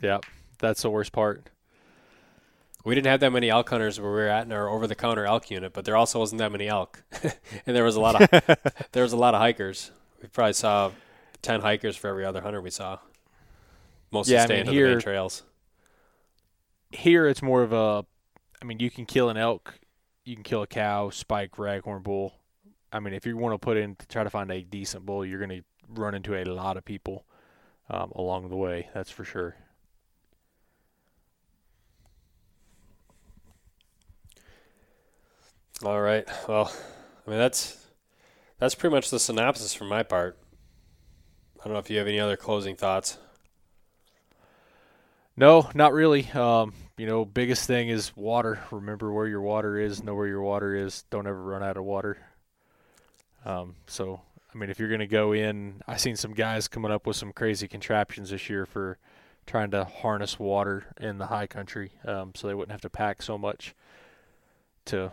Speaker 3: Yeah, that's the worst part.
Speaker 2: We didn't have that many elk hunters where we were at in our over the counter elk unit, but there also wasn't that many elk, and there was a lot of there was a lot of hikers. We probably saw ten hikers for every other hunter we saw. Mostly
Speaker 3: Yeah, I
Speaker 2: staying
Speaker 3: mean,
Speaker 2: to the main trails.
Speaker 3: Here, it's more of a. I mean, you can kill an elk, you can kill a cow, spike, raghorn bull. I mean, if you want to put in to try to find a decent bull, you're going to run into a lot of people um, along the way. That's for sure.
Speaker 2: All right. Well, I mean that's that's pretty much the synopsis from my part. I don't know if you have any other closing thoughts.
Speaker 3: No, not really. Um, you know, biggest thing is water. Remember where your water is. Know where your water is. Don't ever run out of water. Um, so, I mean, if you're going to go in, I seen some guys coming up with some crazy contraptions this year for trying to harness water in the high country, um, so they wouldn't have to pack so much to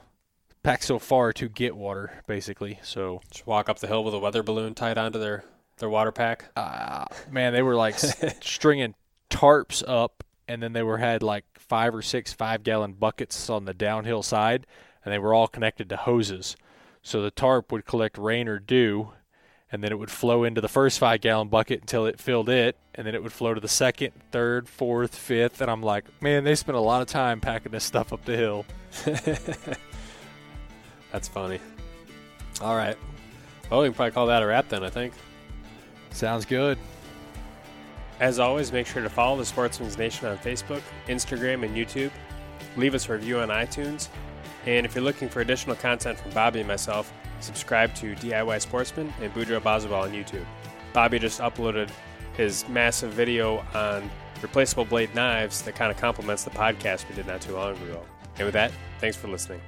Speaker 3: pack so far to get water, basically. So,
Speaker 2: Just walk up the hill with a weather balloon tied onto their their water pack.
Speaker 3: uh, man, they were like stringing tarps up, and then they were had like five or six five gallon buckets on the downhill side, and they were all connected to hoses. So the tarp would collect rain or dew, and then it would flow into the first five gallon bucket until it filled it, and then it would flow to the second, third, fourth, fifth. And I'm like, man, they spent a lot of time packing this stuff up the hill.
Speaker 2: That's funny. All right. Well, we can probably call that a wrap then. I think.
Speaker 3: Sounds good.
Speaker 2: As always, make sure to follow the Sportsman's Nation on Facebook, Instagram, and YouTube. Leave us a review on iTunes. And if you're looking for additional content from Bobby and myself, subscribe to DIY Sportsman and Boudreaux Bazabal on YouTube. Bobby just uploaded his massive video on replaceable blade knives that kind of complements the podcast we did not too long ago. And with that, thanks for listening.